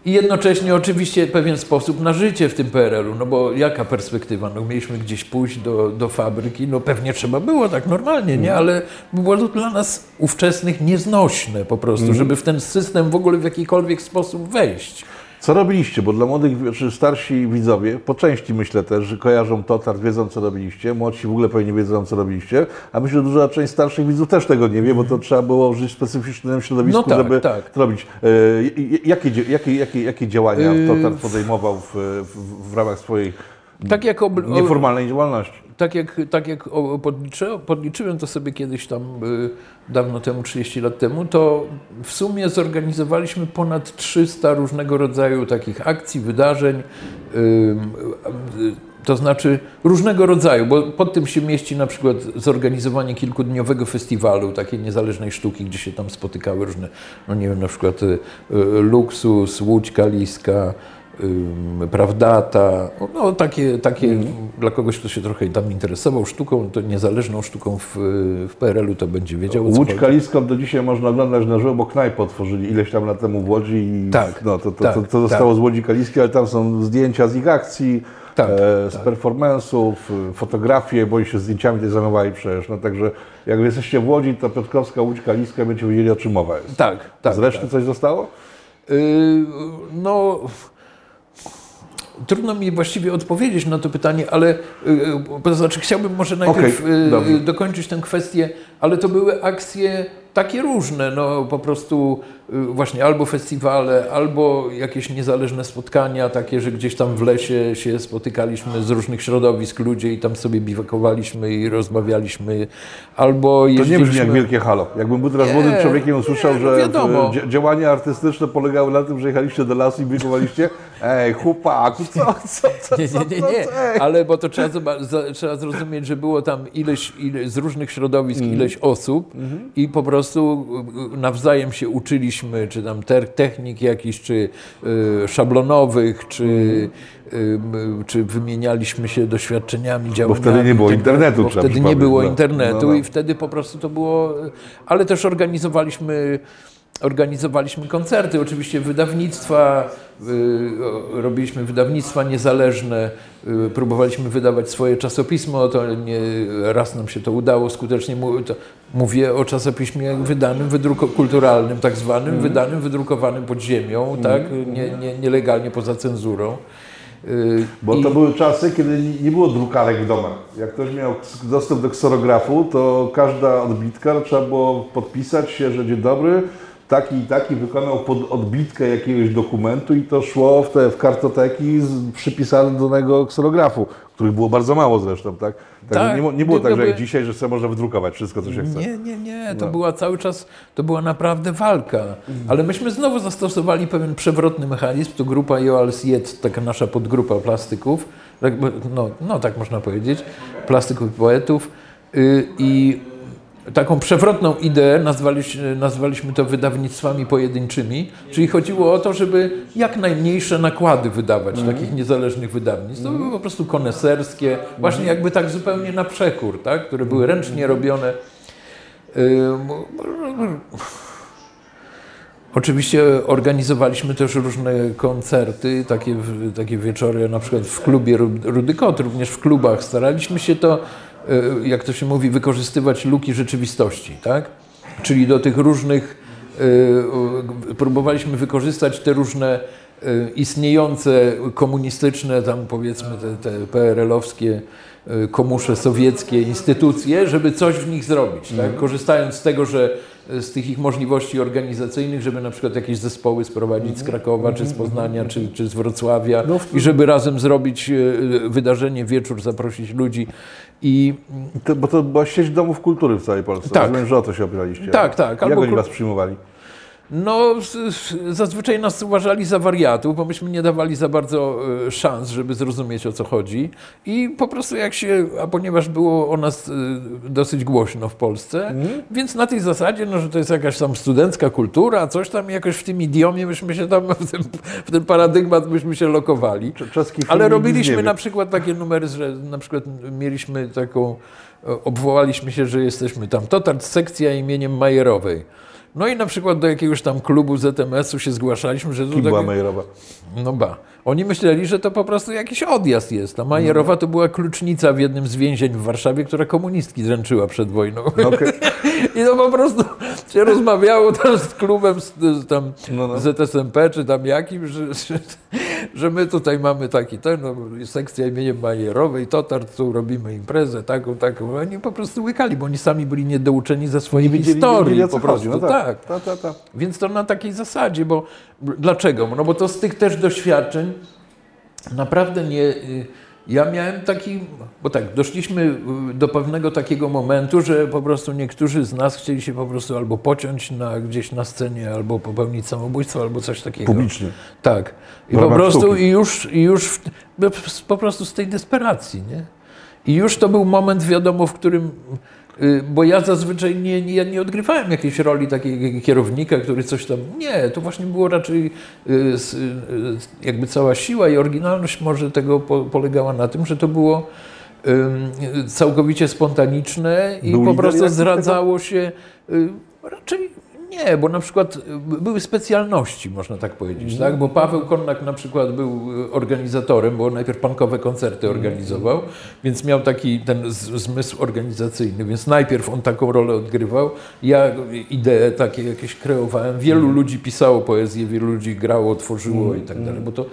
I jednocześnie oczywiście pewien sposób na życie w tym PRL-u, no bo jaka perspektywa? No mieliśmy gdzieś pójść do, do fabryki, no pewnie trzeba było tak normalnie, nie? Ale było to dla nas ówczesnych nieznośne po prostu, żeby w ten system w ogóle w jakikolwiek sposób wejść. Co robiliście? Bo dla młodych, czy starsi widzowie, po części myślę też, że kojarzą Totar, wiedzą co robiliście, młodsi w ogóle pewnie wiedzą co robiliście, a myślę, że duża część starszych widzów też tego nie wie, bo to trzeba było żyć w specyficznym środowisku, No tak, żeby tak. to robić. E, jakie, jakie, jakie, jakie działania Totar podejmował w, w, w ramach swojej Tak jak, nieformalnej działalności? Tak jak, tak jak podliczy, podliczyłem to sobie kiedyś tam y, dawno temu, 30 lat temu, to w sumie zorganizowaliśmy ponad 300 różnego rodzaju takich akcji, wydarzeń, y, to znaczy różnego rodzaju, bo pod tym się mieści na przykład zorganizowanie kilkudniowego festiwalu takiej niezależnej sztuki, gdzie się tam spotykały różne, no nie wiem, na przykład y, Luksus, Łódź Kaliska, Prawdata, no takie, takie dla kogoś, kto się trochę tam interesował sztuką, to niezależną sztuką w, w PRL-u to będzie wiedział Łódź. Kaliską do dzisiaj można oglądać na żywo, bo knajpę otworzyli ileś tam lat temu w Łodzi i Tak, no, to, to, tak, to, to zostało z Łodzi Kaliskiej, ale tam są zdjęcia z ich akcji, Tak, e, z performance'ów, y, fotografie, bo oni się zdjęciami też zajmowali przecież. No, także jak jesteście w Łodzi, to Piotrkowska, Łódź, Kaliska, będziecie wiedzieli o czym mowa jest. Tak, tak. Z reszty coś zostało? Yy, no, trudno mi właściwie odpowiedzieć na to pytanie, ale yy, to znaczy chciałbym może najpierw dobrze. dokończyć tę kwestię, ale to były akcje takie różne, no po prostu właśnie albo festiwale, albo jakieś niezależne spotkania, takie, że gdzieś tam w lesie się spotykaliśmy z różnych środowisk ludzie i tam sobie biwakowaliśmy i rozmawialiśmy, albo To nie jeździliśmy... brzmi jak wielkie halo. Jakbym był teraz Nie, młodym człowiekiem usłyszał, nie, no że w- dzia- działania artystyczne polegały na tym, że jechaliście do lasu i biegowaliście. Ej, chłopaku, co, co, co, Nie, co, nie, nie, nie, ale bo to trzeba, trzeba zrozumieć, że było tam ileś, ile, z różnych środowisk Mhm. ileś osób i po prostu y, nawzajem się uczyliśmy, czy tam ter, technik jakichś, czy y, szablonowych, czy, y, czy wymienialiśmy się doświadczeniami, działaniami. wtedy nie było tak internetu, Bo wtedy nie było no. internetu No, no. i wtedy po prostu to było, ale też organizowaliśmy organizowaliśmy koncerty, oczywiście wydawnictwa, y, robiliśmy wydawnictwa niezależne, y, próbowaliśmy wydawać swoje czasopismo, to nie, raz nam się to udało skutecznie. Mówię o czasopiśmie wydanym, wydruko, kulturalnym tak zwanym, wydanym, wydrukowanym pod ziemią, tak, nie, nie, nielegalnie poza cenzurą. Y, Bo i- to były czasy, kiedy nie- było drukarek w domach. Jak ktoś miał dostęp do kserografu, to każda odbitka trzeba było podpisać się, że dzień dobry, taki i taki wykonał pod odbitkę jakiegoś dokumentu i to szło w te w kartoteki z przypisane do danego kserografu, których było bardzo mało zresztą, tak? Także Tak, nie, nie było tak, że jak były- dzisiaj, że sobie można wydrukować wszystko, co się chce. Nie, nie, nie. To No. była cały czas, to była naprawdę walka. Ale myśmy znowu zastosowali pewien przewrotny mechanizm. To grupa Joals Jed, taka nasza podgrupa plastyków, tak, by- no, no tak można powiedzieć, plastyków i poetów. Y, I taką przewrotną ideę nazwaliśmy, nazwaliśmy to wydawnictwami pojedynczymi, czyli chodziło o to, żeby jak najmniejsze nakłady wydawać takich niezależnych wydawnictw. To były po prostu koneserskie, właśnie jakby tak zupełnie na przekór, tak? które były ręcznie robione. Oczywiście organizowaliśmy też różne koncerty, takie, takie wieczory, na przykład w klubie Ru- Rudy Kot, również w klubach. Staraliśmy się to, jak to się mówi, wykorzystywać luki rzeczywistości, tak? Czyli do tych różnych, y, y, próbowaliśmy wykorzystać te różne y, istniejące komunistyczne, tam powiedzmy te, te PRL-owskie y, komusze sowieckie instytucje, żeby coś w nich zrobić, tak? korzystając z tego, że y, z tych ich możliwości organizacyjnych, żeby na przykład jakieś zespoły sprowadzić z Krakowa, czy z Poznania, czy, czy z Wrocławia No, i żeby razem zrobić y, wydarzenie, wieczór, zaprosić ludzi i To, bo to była sieć domów kultury w całej Polsce. Tak. Rozumiem, że o to się opieraliście. Tak, tak, Jak albo oni was przyjmowali? No, zazwyczaj nas uważali za wariatów, bo myśmy nie dawali za bardzo e, szans, żeby zrozumieć o co chodzi. I po prostu jak się, a ponieważ było o nas e, dosyć głośno w Polsce, więc na tej zasadzie, no, że to jest jakaś tam studencka kultura, coś tam jakoś w tym idiomie myśmy się tam, w ten, w paradygmat myśmy się lokowali. Ale robiliśmy na przykład takie numery, że na przykład mieliśmy taką, e, obwołaliśmy się, że jesteśmy tam Totart sekcja imieniem Majerowej. No i na przykład do jakiegoś tam klubu ZMS-u się zgłaszaliśmy, że to była Majerowa? no ba. Oni myśleli, że to po prostu jakiś odjazd jest. A Majerowa to była klucznica w jednym z więzień w Warszawie, która komunistki dręczyła przed wojną. No, okej. I to po prostu się rozmawiało tam z klubem z, z tam No, no. ZSMP czy tam jakim, że, że, że my tutaj mamy taki ten, no, sekcja imieniem Majerowej, Totart, tu robimy imprezę taką, taką. Oni po prostu łykali, bo oni sami byli niedouczeni ze swojej Wiedzieli- historii. co po prostu. No tak. tak. Ta, ta, ta. Więc to na takiej zasadzie, bo dlaczego? No bo to z tych też doświadczeń naprawdę nie. y, Ja miałem taki, bo tak, doszliśmy y, do pewnego takiego momentu, że po prostu niektórzy z nas chcieli się po prostu albo pociąć na, gdzieś na scenie, albo popełnić samobójstwo, albo coś takiego. Publicznie. Tak. I po prostu, sztuki. i już, i już w, po prostu z tej desperacji, nie? I już to był moment, wiadomo, w którym, bo ja zazwyczaj nie, nie, ja nie odgrywałem jakiejś roli takiego kierownika, który coś tam, nie, to właśnie było raczej y, y, jakby cała siła i oryginalność może tego po, polegała na tym, że to było całkowicie spontaniczne i Był po prostu jakiś zdradzało się y, raczej Nie, bo na przykład y, były specjalności, można tak powiedzieć, tak? Bo Paweł Konnak na przykład był y, organizatorem, bo najpierw pankowe koncerty organizował, więc miał taki ten zmysł organizacyjny, więc najpierw on taką rolę odgrywał. Ja idee takie jakieś kreowałem. Wielu ludzi pisało poezję, wielu ludzi grało, tworzyło i tak dalej, bo to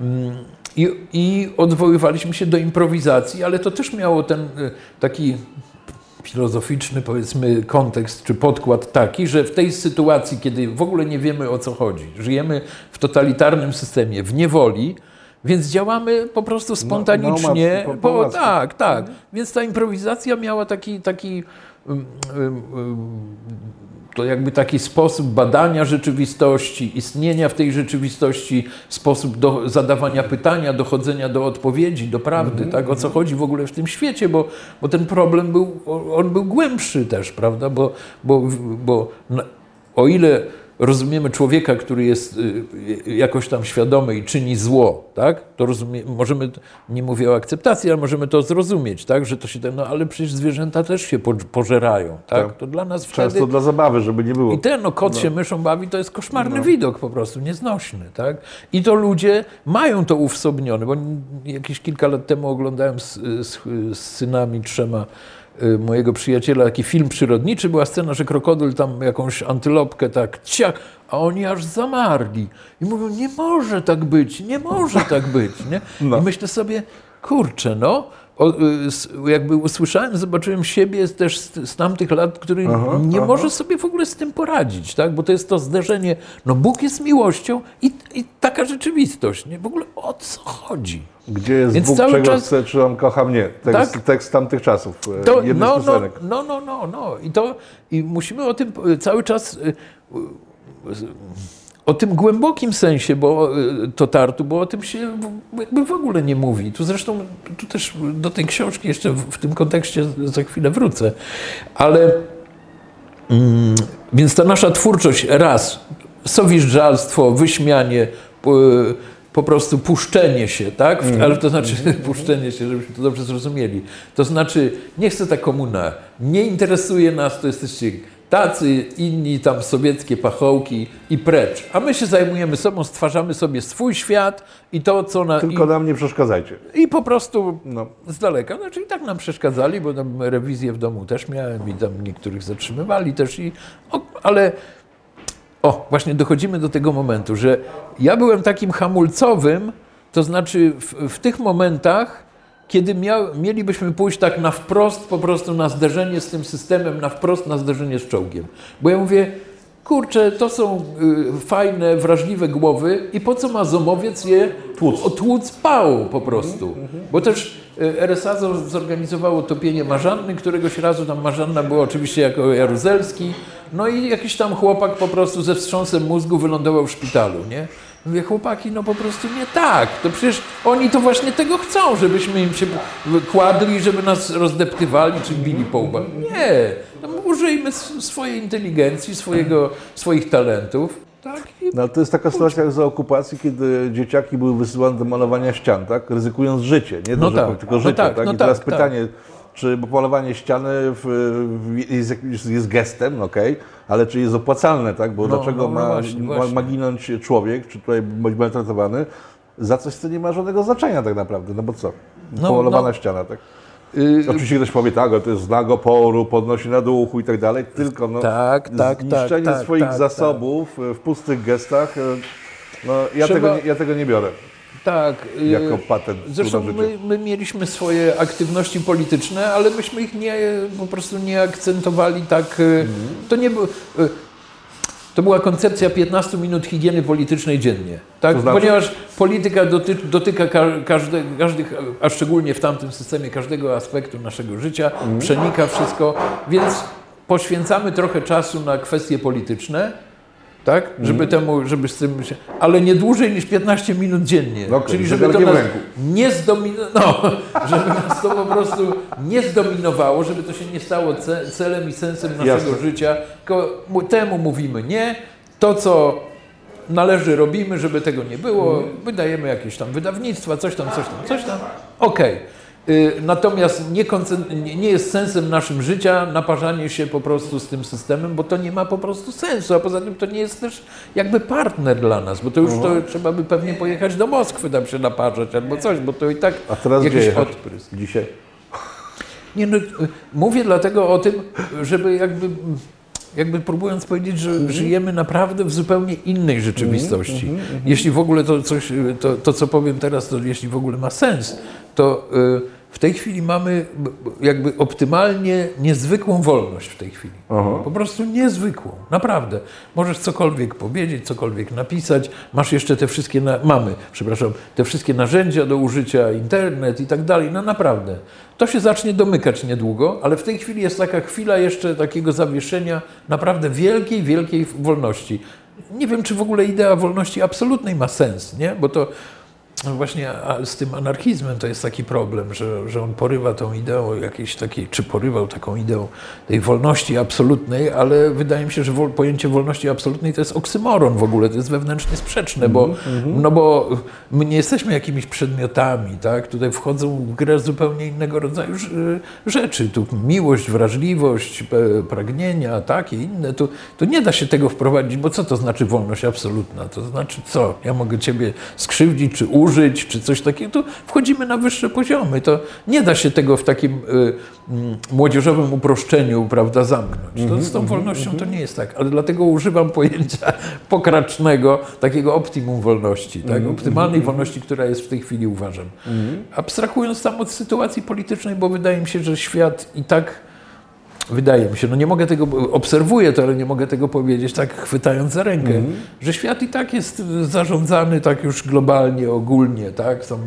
mm, i, I odwoływaliśmy się do improwizacji, ale to też miało ten y, taki filozoficzny, powiedzmy, kontekst czy podkład taki, że w tej sytuacji, kiedy w ogóle nie wiemy o co chodzi, żyjemy w totalitarnym systemie, w niewoli, więc działamy po prostu spontanicznie. po- po- bo, po łasce. tak, tak. Więc ta improwizacja miała taki, taki to jakby taki sposób badania rzeczywistości, istnienia w tej rzeczywistości, sposób do zadawania pytania, dochodzenia do odpowiedzi, do prawdy, tak? O co chodzi w ogóle w tym świecie, bo, bo ten problem był, on był głębszy też, prawda? Bo, bo, bo o ile rozumiemy człowieka, który jest y, jakoś tam świadomy i czyni zło, tak? To rozumie, możemy, nie mówię o akceptacji, ale możemy to zrozumieć, tak? Że to się, no ale przecież zwierzęta też się po- pożerają, tak? Tak. To dla nas Często wtedy... dla zabawy, żeby nie było. I ten, no kot się myszą bawi, to jest koszmarny widok po prostu, nieznośny, tak? I to ludzie mają to uwsobnione, bo jakieś kilka lat temu oglądałem z, z, z synami trzema y, mojego przyjaciela taki film przyrodniczy, była scena, że krokodyl tam jakąś antylopkę tak ciach, a oni aż zamarli. I mówią, nie może tak być, nie może tak być, nie? No. I myślę sobie, kurczę, no, o, y, jakby usłyszałem, zobaczyłem siebie też z, z tamtych lat, który Aha, nie aha. może sobie w ogóle z tym poradzić, tak? Bo to jest to zderzenie, no Bóg jest miłością i, i taka rzeczywistość, nie? W ogóle o co chodzi? Gdzie jest Więc Bóg, cały czego czas- chce, czy On kocha mnie? Tekst, Tak. tekst tamtych czasów. e, To, no, no, no, no, no, no. I to, i musimy o tym y, cały czas, y, o tym głębokim sensie, bo y, to tartu, bo o tym się w- jakby w ogóle nie mówi. Tu zresztą, tu też do tej książki jeszcze w, w tym kontekście za chwilę wrócę. Ale Mm, Więc ta nasza twórczość, raz, sowiżdżalstwo, wyśmianie, po, po prostu puszczenie się, tak? W- Ale to znaczy puszczenie się, żebyśmy to dobrze zrozumieli. To znaczy, nie chce ta komuna, nie interesuje nas, to jesteście tacy, inni tam sowieckie pachołki i precz. A my się zajmujemy sobą, stwarzamy sobie swój świat i to, co na... Tylko nam nie przeszkadzajcie. I, i po prostu No. z daleka. Znaczy i tak nam przeszkadzali, bo tam rewizję w domu też miałem i tam niektórych zatrzymywali też. I, o, ale o, właśnie dochodzimy do tego momentu, że ja byłem takim hamulcowym, to znaczy w, w tych momentach, kiedy miał, mielibyśmy pójść tak na wprost, po prostu na zderzenie z tym systemem, na wprost na zderzenie z czołgiem. Bo ja mówię, kurczę, to są y, fajne, wrażliwe głowy i po co ma zomowiec je Tłuc. pałą po prostu. Bo też y, RSA zo- zorganizowało topienie Marzanny, któregoś razu tam Marzanna była oczywiście jako Jaruzelski, no i jakiś tam chłopak po prostu ze wstrząsem mózgu wylądował w szpitalu, nie? Mówię, chłopaki, no po prostu nie tak. To przecież oni to właśnie tego chcą, żebyśmy im się kładli, żeby nas rozdeptywali czy bili po łbach. Nie. No, użyjmy swojej inteligencji, swojego, swoich talentów. Tak? No, ale to jest taka sytuacja jak za okupacji, kiedy dzieciaki były wysyłane do malowania ścian, tak? Ryzykując życie, nie No tak, tylko no życie, tak, tak? no I teraz tak, tak. pytanie, czy bo malowanie ściany w, jest, jest gestem, okej, ale czy jest opłacalne, tak? Bo No, dlaczego no, no ma, właśnie, ma, właśnie. ma ginąć człowiek, czy tutaj być maltretowany, za coś, co nie ma żadnego znaczenia tak naprawdę, no bo co? No, no. ściana, tak? y, Oczywiście ktoś powie, tak, ale to jest znak oporu, podnosi na duchu i tak dalej, tylko no, Tak, tak, zniszczenie tak, tak, swoich tak, zasobów w pustych gestach, e, no ja, Trzeba- tego, ja tego nie biorę tak. y, jako patent Zresztą my, my mieliśmy swoje aktywności polityczne, ale myśmy ich nie, po prostu nie akcentowali tak. y, To nie było. y, To była koncepcja 15 minut higieny politycznej dziennie. Tak? To znaczy? Ponieważ polityka doty, dotyka ka, każde, każdych, a szczególnie w tamtym systemie, każdego aspektu naszego życia, Mhm. przenika wszystko, więc poświęcamy trochę czasu na kwestie polityczne, tak? Mhm. Żeby temu, żeby z tym się, ale nie dłużej niż 15 minut dziennie. Okej, Czyli żeby to nas ręku. nie zdominowało, no, żeby nas to po prostu nie zdominowało, żeby to się nie stało ce celem i sensem naszego Jasne. życia. Temu mówimy nie. To, co należy, robimy, żeby tego nie było. Mhm. Wydajemy jakieś tam wydawnictwa, coś tam, coś tam, coś tam. Okej. Y, Natomiast nie, nie- jest sensem naszym życia naparzanie się po prostu z tym systemem, bo to nie ma po prostu sensu, a poza tym to nie jest też jakby partner dla nas, bo to już to trzeba by pewnie pojechać do Moskwy tam się naparzać albo coś, bo to i tak A teraz gdzie jakiś jechać? odprysk. Dzisiaj. Nie, no, y, mówię dlatego o tym, żeby jakby, jakby próbując powiedzieć, że Mhm. żyjemy naprawdę w zupełnie innej rzeczywistości. Jeśli w ogóle to coś, y, to, to co powiem teraz, to jeśli w ogóle ma sens, to y, w tej chwili mamy jakby optymalnie niezwykłą wolność w tej chwili. Po prostu niezwykłą, naprawdę. Możesz cokolwiek powiedzieć, cokolwiek napisać, masz jeszcze te wszystkie, na, mamy, przepraszam, te wszystkie narzędzia do użycia, internet i tak dalej, no naprawdę. To się zacznie domykać niedługo, ale w tej chwili jest taka chwila jeszcze takiego zawieszenia naprawdę wielkiej, wielkiej wolności. Nie wiem, czy w ogóle idea wolności absolutnej ma sens, nie? Bo to no właśnie z tym anarchizmem to jest taki problem, że, że on porywa tą ideą jakiejś takiej, czy porywał taką ideą tej wolności absolutnej, ale wydaje mi się, że wol, pojęcie wolności absolutnej to jest oksymoron w ogóle, to jest wewnętrznie sprzeczne, bo, no bo my nie jesteśmy jakimiś przedmiotami, tak? Tutaj wchodzą w grę zupełnie innego rodzaju rzeczy. Tu miłość, wrażliwość, pragnienia, takie inne. Tu, tu nie da się tego wprowadzić, bo co to znaczy wolność absolutna? To znaczy co? Ja mogę ciebie skrzywdzić, czy użyć, czy coś takiego. Tu wchodzimy na wyższe poziomy. To nie da się tego w takim y, mm, młodzieżowym uproszczeniu, prawda, zamknąć. To z tą wolnością to nie jest tak. Ale dlatego używam pojęcia pokracznego, takiego optimum wolności, tak? optymalnej wolności, która jest w tej chwili, uważam. Abstrahując tam od sytuacji politycznej, bo wydaje mi się, że świat i tak Wydaje mi się, no nie mogę tego, obserwuję to, ale nie mogę tego powiedzieć tak chwytając za rękę, że świat i tak jest zarządzany tak już globalnie, ogólnie, tak? Są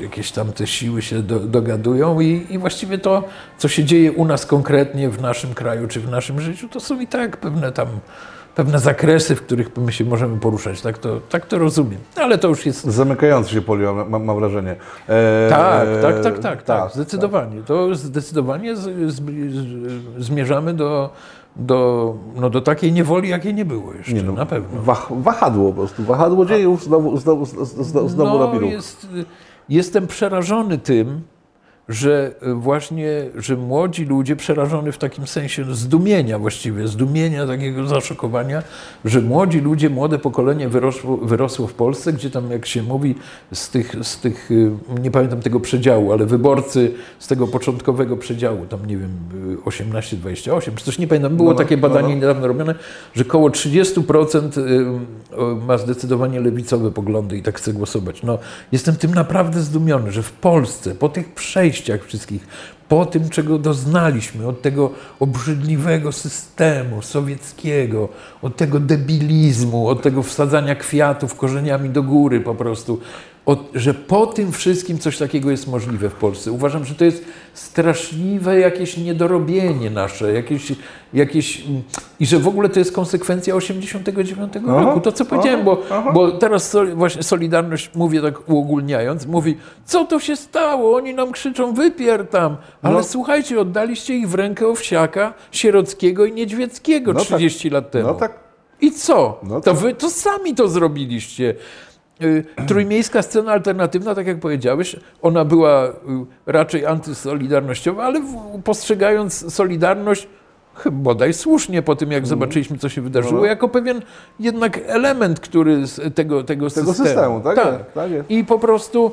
jakieś tam te siły się do, dogadują i, i właściwie to, co się dzieje u nas konkretnie w naszym kraju czy w naszym życiu, to są i tak pewne tam pewne zakresy, w których my się możemy poruszać. Tak to, tak to rozumiem. Ale to już jest Zamykający się polion, mam, mam wrażenie. E, tak, e, tak, tak, tak, tak, zdecydowanie. To zdecydowanie z, z, zmierzamy do, do, no, do takiej niewoli, jakiej nie było jeszcze, Nie no, na pewno. Wah, wahadło po prostu, wahadło dziejów znowu, znowu, znowu, znowu no, jest, jestem przerażony tym, że właśnie, że młodzi ludzie, przerażony w takim sensie zdumienia właściwie, zdumienia, takiego zaszokowania, że młodzi ludzie, młode pokolenie wyrosło, wyrosło w Polsce, gdzie tam, jak się mówi, z tych, z tych, y, nie pamiętam tego przedziału, ale wyborcy z tego początkowego przedziału, tam nie wiem, y, 18-28, czy coś nie pamiętam, było No, no, takie badanie no, no. niedawno robione, że około 30% y, ma zdecydowanie lewicowe poglądy i tak chce głosować. No, jestem tym naprawdę zdumiony, że w Polsce po tych przejściach wszystkich, po tym, czego doznaliśmy, od tego obrzydliwego systemu sowieckiego, od tego debilizmu, od tego wsadzania kwiatów korzeniami do góry po prostu, że po tym wszystkim coś takiego jest możliwe w Polsce. Uważam, że to jest straszliwe jakieś niedorobienie nasze, jakieś, jakieś mm, i że w ogóle to jest konsekwencja 89 Aha, roku. To, co powiedziałem, bo, aha. bo teraz so, właśnie Solidarność, mówię tak uogólniając, mówi, co to się stało? Oni nam krzyczą, wypier tam. Ale No. słuchajcie, oddaliście ich w rękę Owsiaka, Sierockiego i Niedźwieckiego No tak. 30 lat temu. No tak. I co? No to tak. wy to sami to zrobiliście. Y, Trójmiejska scena alternatywna, tak jak powiedziałeś, ona była y, raczej antysolidarnościowa, ale postrzegając Solidarność chyba bodaj słusznie po tym, jak zobaczyliśmy, co się wydarzyło, Mhm. No. jako pewien jednak element, który z tego, tego, Tego systemu, tak jest, tak jest. I po prostu,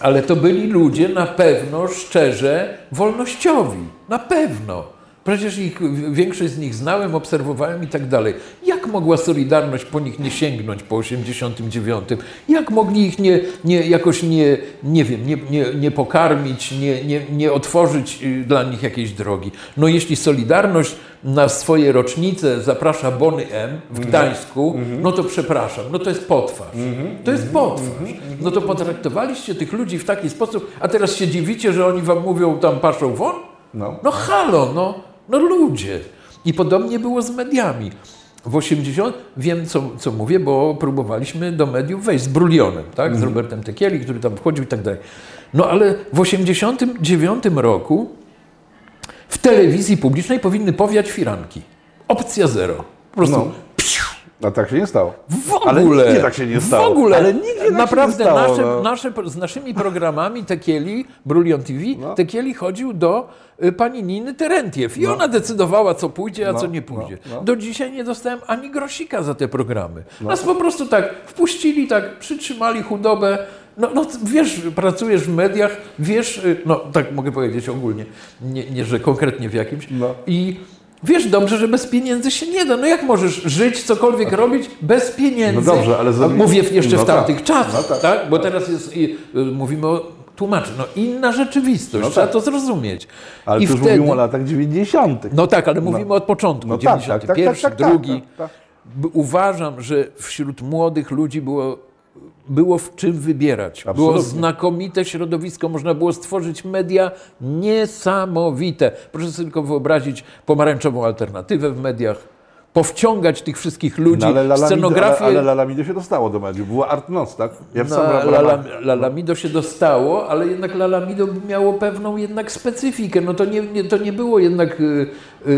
ale to byli ludzie na pewno szczerze wolnościowi. Na pewno. Przecież ich, większość z nich znałem, obserwowałem i tak dalej. Jak mogła Solidarność po nich nie sięgnąć po 89? Jak mogli ich nie, nie, jakoś nie, nie wiem, nie, nie, nie pokarmić, nie, nie, nie otworzyć y, dla nich jakiejś drogi? No jeśli Solidarność na swoje rocznice zaprasza Bony M w Gdańsku, no to przepraszam, no to jest potwarz. To jest potwarz. No to potraktowaliście tych ludzi w taki sposób, a teraz się dziwicie, że oni wam mówią tam paszą won? No. No halo, no, no ludzie. I podobnie było z mediami. W 80, wiem co, co mówię, bo próbowaliśmy do mediów wejść z Brulionem, tak? z Robertem Tekieli, który tam wchodził i tak dalej. No ale w 89 roku w telewizji publicznej powinny powiać firanki. Opcja zero. Po prostu No. A tak się nie stało. W Ale ogóle. nigdzie tak się nie stało. W ogóle. Ale nigdzie tak się Naprawdę nie stało, nasze, no. nasze, z naszymi programami Tekieli, Brulion TV, No. Tekieli chodził do y, pani Niny Terentiew i ona decydowała, co pójdzie, a No, co nie pójdzie. no, no. Do dzisiaj nie dostałem ani grosika za te programy. Nas po prostu tak wpuścili, tak przytrzymali chudobę. No, no wiesz, pracujesz w mediach, wiesz, y, no tak mogę powiedzieć ogólnie, nie, nie że konkretnie w jakimś. No. I wiesz dobrze, że bez pieniędzy się nie da. No jak możesz żyć, cokolwiek robić bez pieniędzy? No dobrze, ale za- Mówię jeszcze no w tamtych tak, czasach, no tak. tak? Bo teraz jest, i, y, mówimy o tłumaczy, no inna rzeczywistość, No trzeba tak. to zrozumieć. Ale I tu już wtedy, mówimy o latach 90. no tak, ale mówimy od początku, No tak, tak, 91, tak, tak, tak, drugi. tak, tak. B- Uważam, że wśród młodych ludzi było, było w czym wybierać. Było Absolutnie. znakomite środowisko, można było stworzyć media niesamowite. Proszę sobie tylko wyobrazić pomarańczową alternatywę w mediach, powciągać tych wszystkich ludzi, No, ale Lalamido, scenografię. ale, ale Lalamido się dostało do mediów. Była Art Noc, tak? Ja No, Lala, Lalamido się dostało, ale jednak Lalamido miało pewną jednak specyfikę. No to nie, nie, to nie było jednak y,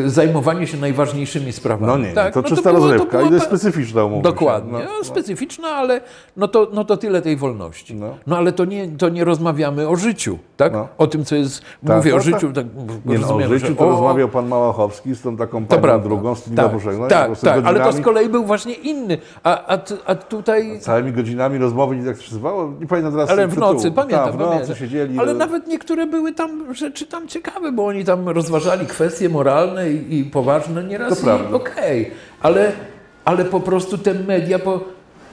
zajmowanie się najważniejszymi sprawami. No nie, tak? to no czysta było- rozrywka było i to jest specyficzna się. Dokładnie, No, no, specyficzna, ale no to, no to tyle tej wolności. No, No. ale to nie, to nie rozmawiamy o życiu, tak? No. O tym, co jest, Tak, mówię o tak, życiu, tak, Nie no, o życiu to o- rozmawiał pan Małachowski z tą taką to panią prawda. drugą, z tymi tak, no, tak, tak, ale to z kolei był właśnie inny. A, a, a tutaj Całymi godzinami rozmowy, nie tak to się nazywało, nie pamiętam teraz Ale w nocy, pamiętam, Tak, w nocy pamiętam. siedzieli. Ale no, nawet niektóre były tam rzeczy tam ciekawe, bo oni tam rozważali kwestie moralne i, i poważne nieraz. To prawda. i Okej, ale, ale po prostu te media, po...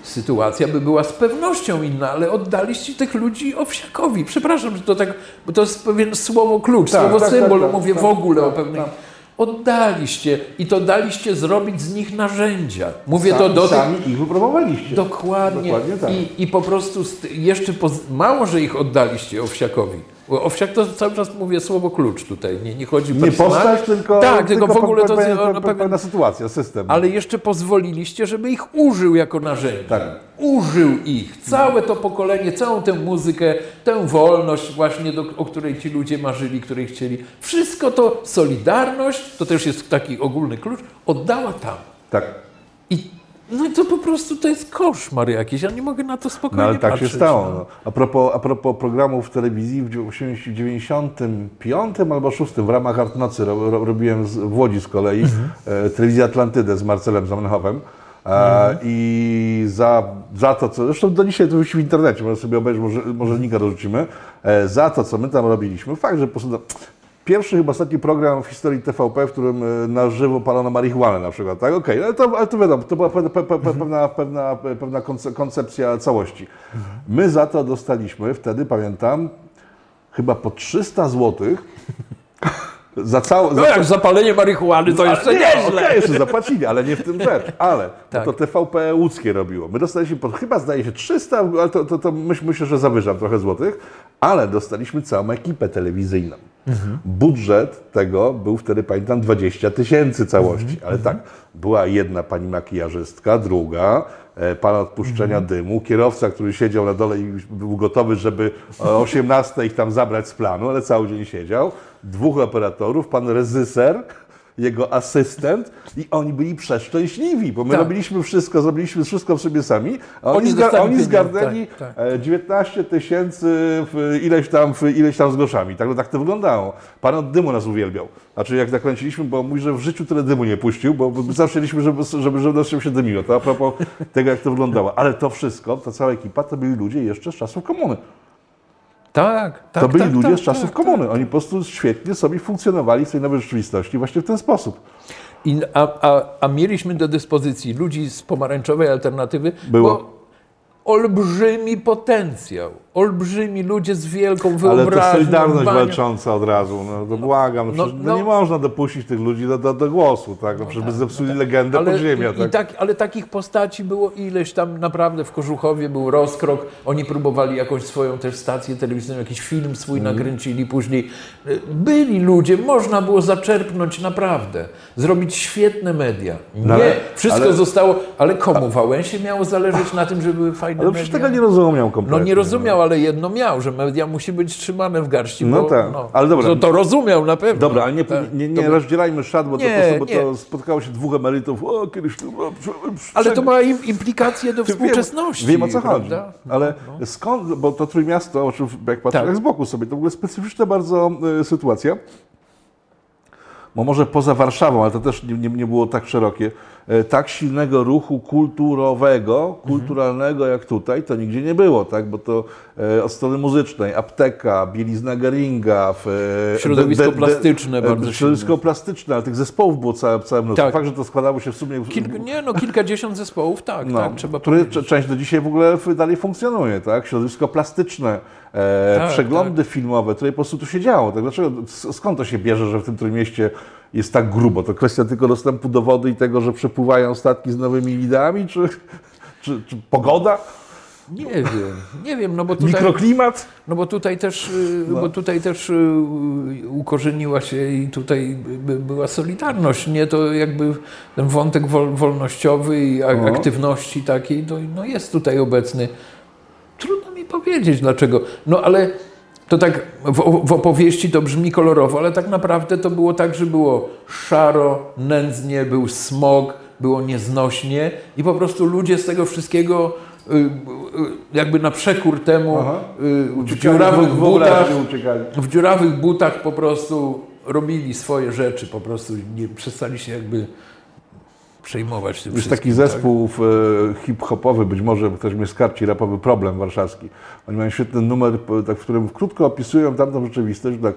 sytuacja by była z pewnością inna, ale oddaliście tych ludzi Owsiakowi. Przepraszam, że to tak, bo to jest pewien słowo klucz, Tak, słowo tak, symbol, tak, tak, mówię tak, w ogóle tak, o tak. Oddaliście i to daliście zrobić z nich narzędzia. Mówię sami, to do tych sami ich wypromowaliście. Dokładnie. Dokładnie tak. I, I po prostu st- jeszcze mało, że ich oddaliście Owsiakowi. Owsiak to cały czas mówię słowo klucz tutaj. Nie, nie chodzi Nie personalnie. postać, tylko, Tak, tylko w ogóle to o- pewien- pewna sytuacja, system. Ale jeszcze pozwoliliście, żeby ich użył jako narzędzia. Tak. Użył ich. Całe to pokolenie, całą tę muzykę, tę wolność właśnie, do, o której ci ludzie marzyli, której chcieli. Wszystko to, Solidarność, to też jest taki ogólny klucz, oddała tam. Tak. I no i to po prostu to jest koszmar jakiś. Ja nie mogę na to spokojnie No ale tak patrzeć. się stało. no. No. A, propos, a propos programów w telewizji w 95 albo 6 w ramach Art Nocy ro, ro, robiłem z, w Łodzi z kolei Mhm. e, telewizję Atlantydę z Marcelem Zamenhofem. E, Mhm. I za, za to, co. Zresztą do dzisiaj to już w internecie, może sobie obejrzeć, może, może linka dorzucimy. E, za to, co my tam robiliśmy. Fakt, że po prostu. No, Pierwszy chyba ostatni program w historii TVP, w którym e, na żywo palono marihuanę na przykład, tak? Okej, ale, to, ale to wiadomo, to była pe, pe, pe, pewna, pewna, pewna konce- koncepcja całości. My za to dostaliśmy wtedy, pamiętam, chyba po 300 zł za całą... No jak zapalenie marihuany, to jeszcze nie, nieźle. okej, jeszcze zapłacili, ale nie w tym rzecz. Ale Tak. to, TVP łódzkie robiło. My dostaliśmy, po, chyba zdaje się 300, ale to, to, to myśl, myślę, że zawyżam trochę złotych, ale dostaliśmy całą ekipę telewizyjną. Budżet tego był wtedy, pamiętam, 20 tysięcy całości. Ale tak, była jedna pani makijażystka, druga, e, pan odpuszczenia dymu, kierowca, który siedział na dole i był gotowy, żeby o 18 ich tam zabrać z planu, ale cały dzień siedział, dwóch operatorów, pan reżyser, jego asystent i oni byli przeszczęśliwi, bo my Tak. robiliśmy wszystko, zrobiliśmy wszystko w sobie sami, a oni, Oni zga- oni zgarnęli tak, e, 19 tysięcy w ileś tam, w ileś tam z groszami. Tak, tak to wyglądało. Pan od dymu nas uwielbiał. Znaczy jak nakręciliśmy, bo mówi, że w życiu tyle dymu nie puścił, bo bo zawsze chcieliśmy, żeby, żeby, żeby nas się dymiło. To a propos tego, jak to wyglądało. Ale to wszystko, ta cała ekipa, to byli ludzie jeszcze z czasów komuny. Tak, tak. To byli tak, ludzie tak, z czasów tak, komuny. Oni po prostu świetnie sobie funkcjonowali w tej nowej rzeczywistości właśnie w ten sposób. I, a, a, a mieliśmy do dyspozycji ludzi z pomarańczowej alternatywy, Było. bo olbrzymi potencjał, olbrzymi ludzie z wielką Ale wyobraźnią. to Solidarność walcząca od razu, no to błagam, no, No, no, no. nie można dopuścić tych ludzi do, do, do głosu, tak? No, przecież by zepsuli legendę Ale, podziemia, i, tak? i tak, ale takich postaci było ileś tam naprawdę w Kożuchowie był rozkrok. Oni próbowali jakąś swoją też stację telewizyjną, jakiś film swój Mhm. nakręcili później. Byli ludzie, można było zaczerpnąć naprawdę, zrobić świetne media. Nie, No ale- wszystko ale- zostało, ale komu Wałęsie miało zależeć na tym, żeby były fajne Ale media? przecież tego nie rozumiał No kompletnie. nie rozumiał, ale jedno miał, że media musi być trzymane w garści. No bo, tak, ale dobra. To, to rozumiał na pewno. Dobra, ale nie, Tak. nie, nie by- rozdzielajmy szat, bo, Nie, to, bo nie. to spotkało się dwóch emerytów. O, kiedyś tu. O, Ale to ma im implikacje do Wiem- współczesności. Wiem o co chodzi. prawda? Ale skąd, bo to Trójmiasto, o czym jak patrzę Tak. z boku sobie, to w ogóle specyficzna bardzo e, sytuacja. Bo może poza Warszawą, ale to też nie, nie, nie było tak szerokie, tak silnego ruchu kulturowego, kulturalnego jak tutaj, to nigdzie nie było, tak? Bo to e, od strony muzycznej, apteka, bielizna Geringa, e, Środowisko plastyczne e, bardzo Środowisko plastyczne, ale tych zespołów było całe, całe mnóstwo. Tak. Fakt, że to składało się w sumie... Kilk, nie, no kilkadziesiąt zespołów, tak, no, tak, trzeba który powiedzieć. część do dzisiaj w ogóle dalej funkcjonuje, tak? Środowisko plastyczne, e, Tak, przeglądy filmowe, które po prostu tu się działo. Tak? Dlaczego, skąd to się bierze, że w tym Trójmieście jest tak grubo? To kwestia tylko dostępu do wody i tego, że przepływają statki z nowymi ideami, czy, czy, czy pogoda, Nie wiem, nie wiem, no bo tutaj, mikroklimat? no bo tutaj też, y, No. bo tutaj też y, ukorzeniła się i tutaj by- była solidarność, nie? To jakby ten wątek wol, wolnościowy i Aha. aktywności takiej, no jest tutaj obecny. Trudno mi powiedzieć dlaczego. No ale to tak w, w opowieści to brzmi kolorowo, ale tak naprawdę to było tak, że było szaro, nędznie, był smog, było nieznośnie i po prostu ludzie z tego wszystkiego y, y, jakby na przekór temu Aha. y, w dziurawych butach, w dziurawych butach po prostu robili swoje rzeczy, po prostu nie przestali się jakby przejmować tym Jest taki tak? zespół e, hip-hopowy, być może ktoś mnie skarci, rapowy problem warszawski. Oni mają świetny numer, tak, w którym krótko opisują tamtą rzeczywistość. Tak,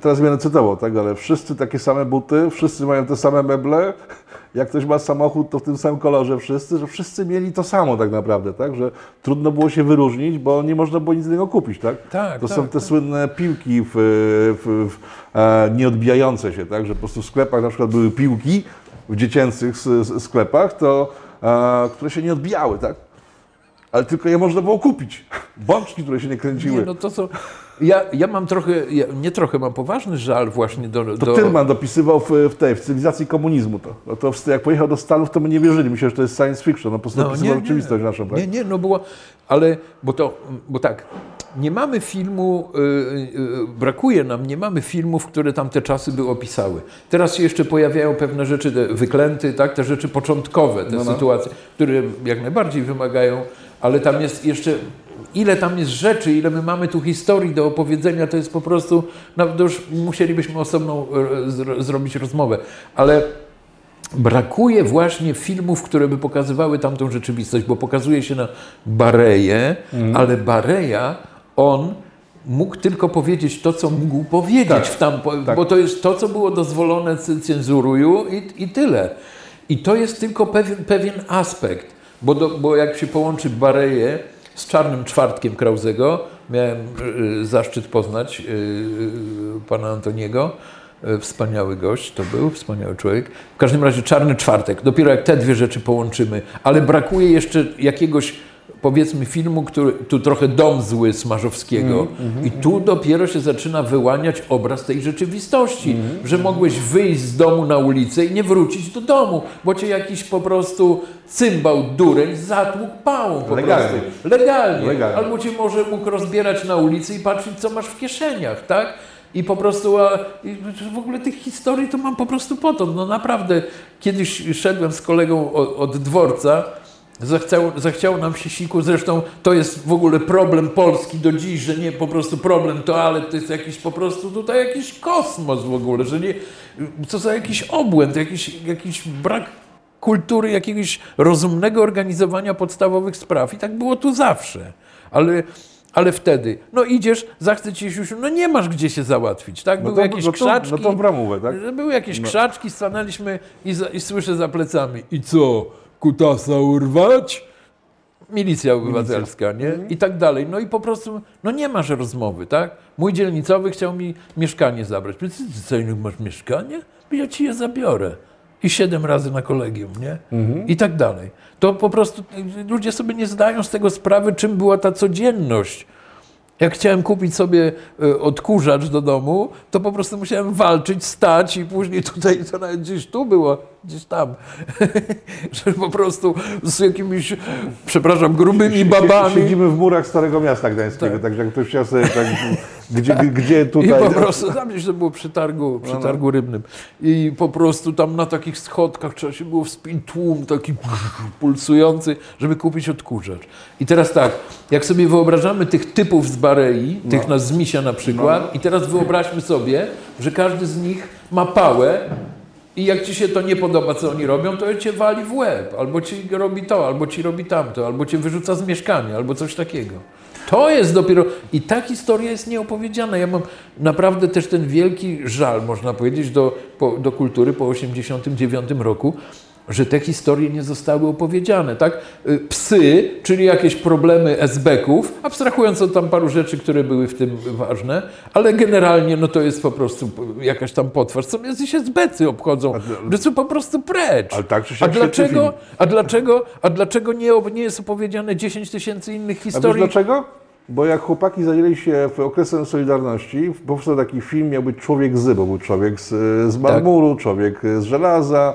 teraz będę cytował, tak, ale wszyscy takie same buty, wszyscy mają te same meble. Jak ktoś ma samochód, to w tym samym kolorze wszyscy, że wszyscy mieli to samo tak naprawdę, tak, że trudno było się wyróżnić, bo nie można było nic innego kupić, tak? Tak, to tak, są te tak. słynne piłki w, w, w, e, nieodbijające się, tak, że po prostu w sklepach na przykład były piłki w dziecięcych sklepach, to, e, które się nie odbijały, tak? Ale tylko je można było kupić. Bączki, które się nie kręciły. Nie, no to co. Ja, ja mam trochę, ja, nie trochę, mam poważny żal właśnie do. To do Tylman dopisywał w, w tej, w cywilizacji komunizmu to. No to w- jak pojechał do Stanów, to my nie wierzyli. Myślę, że to jest science fiction. No po prostu No, dopisywał nie, nie. rzeczywistość naszą, tak? Nie, nie, no było, ale, bo to, bo tak, nie mamy filmu, y, y, brakuje nam, nie mamy filmów, które tamte czasy by opisały. Teraz się jeszcze pojawiają pewne rzeczy, te wyklęty, tak, te rzeczy początkowe, te No, no. sytuacje, które jak najbardziej wymagają, ale tam jest jeszcze, ile tam jest rzeczy, ile my mamy tu historii do opowiedzenia, to jest po prostu, no to już musielibyśmy osobną e, zro, zrobić rozmowę, ale brakuje właśnie filmów, które by pokazywały tamtą rzeczywistość, bo pokazuje się na Bareję, Mhm. ale Bareja, on mógł tylko powiedzieć to, co mógł powiedzieć, Tak, w tam, tak. bo to jest to, co było dozwolone cenzuruju i, i tyle. I to jest tylko pewien, pewien aspekt, bo, do, bo jak się połączy Bareję z Czarnym Czwartkiem Krauzego, miałem y, zaszczyt poznać y, y, pana Antoniego, Wspaniały gość to był, wspaniały człowiek. W każdym razie Czarny Czwartek. Dopiero jak te dwie rzeczy połączymy, ale brakuje jeszcze jakiegoś powiedzmy filmu, który tu trochę dom zły Smarzowskiego i tu dopiero się zaczyna wyłaniać obraz tej rzeczywistości, że mogłeś wyjść z domu na ulicę i nie wrócić do domu, bo cię jakiś po prostu cymbał dureń zatłukł pałą po Legalnie. prostu. Legalnie. Legalnie. Albo cię może mógł rozbierać na ulicy i patrzeć, co masz w kieszeniach, tak? I po prostu, a, w ogóle tych historii to mam po prostu potąd. No naprawdę, kiedyś szedłem z kolegą od, od dworca, zachciał, zachciało nam się siku, zresztą to jest w ogóle problem Polski do dziś, że nie po prostu problem toalet, to jest jakiś po prostu tutaj jakiś kosmos w ogóle, że nie, co za jakiś obłęd, jakiś, jakiś brak kultury, jakiegoś rozumnego organizowania podstawowych spraw. I tak było tu zawsze. Ale, ale wtedy, no idziesz, zachce ci siusiu, no nie masz gdzie się załatwić, tak? No Były to, jakieś no to, krzaczki. no to bramówę, tak? Były jakieś krzaczki, stanęliśmy i, za, i słyszę za plecami. I co, kutasa urwać? Milicja obywatelska, nie? I tak dalej. No i po prostu, no nie masz rozmowy, tak? Mój dzielnicowy chciał mi mieszkanie zabrać. Ty, ty co, innego masz mieszkanie? Ja ci je zabiorę. I siedem razy na kolegium, nie? I tak dalej. To po prostu y, ludzie sobie nie zdają z tego sprawy, czym była ta codzienność Jak chciałem kupić sobie e, odkurzacz do domu, to po prostu musiałem walczyć, stać i później tutaj, to nawet gdzieś tu było, gdzieś tam, że po prostu z jakimiś, przepraszam, grubymi babami. Siedzimy w murach Starego Miasta Gdańskiego, tak. także jak ktoś chciał sobie tak, gdzie, gdzie tutaj... I po prostu, tam gdzieś to było przy targu, przy targu rybnym. I po prostu tam na takich schodkach trzeba się było wspiąć, tłum taki pulsujący, żeby kupić odkurzacz. I teraz tak, jak sobie wyobrażamy tych typów z Barei, tych na Zmisia na przykład, i teraz wyobraźmy sobie, że każdy z nich ma pałę i jak ci się to nie podoba, co oni robią, to cię wali w łeb, albo ci robi to, albo ci robi tamto, albo cię wyrzuca z mieszkania, albo coś takiego. To jest dopiero. I ta historia jest nieopowiedziana. Ja mam naprawdę też ten wielki żal, można powiedzieć, do, po, do kultury po 1989 roku, że te historie nie zostały opowiedziane, tak? Y, Psy, czyli jakieś problemy esbeków, abstrahując od tam paru rzeczy, które były w tym ważne, ale generalnie no to jest po prostu jakaś tam potwarz. Co jacyś esbecy obchodzą, że są po prostu precz. Ale tak, czy a dlaczego, a dlaczego, a dlaczego nie, nie jest opowiedziane 10 tysięcy innych historii? A dlaczego? Bo jak chłopaki zajęli się okresem Solidarności, powstał taki film, miał być Człowiek z, bo był człowiek z, z marmuru, tak. człowiek z żelaza,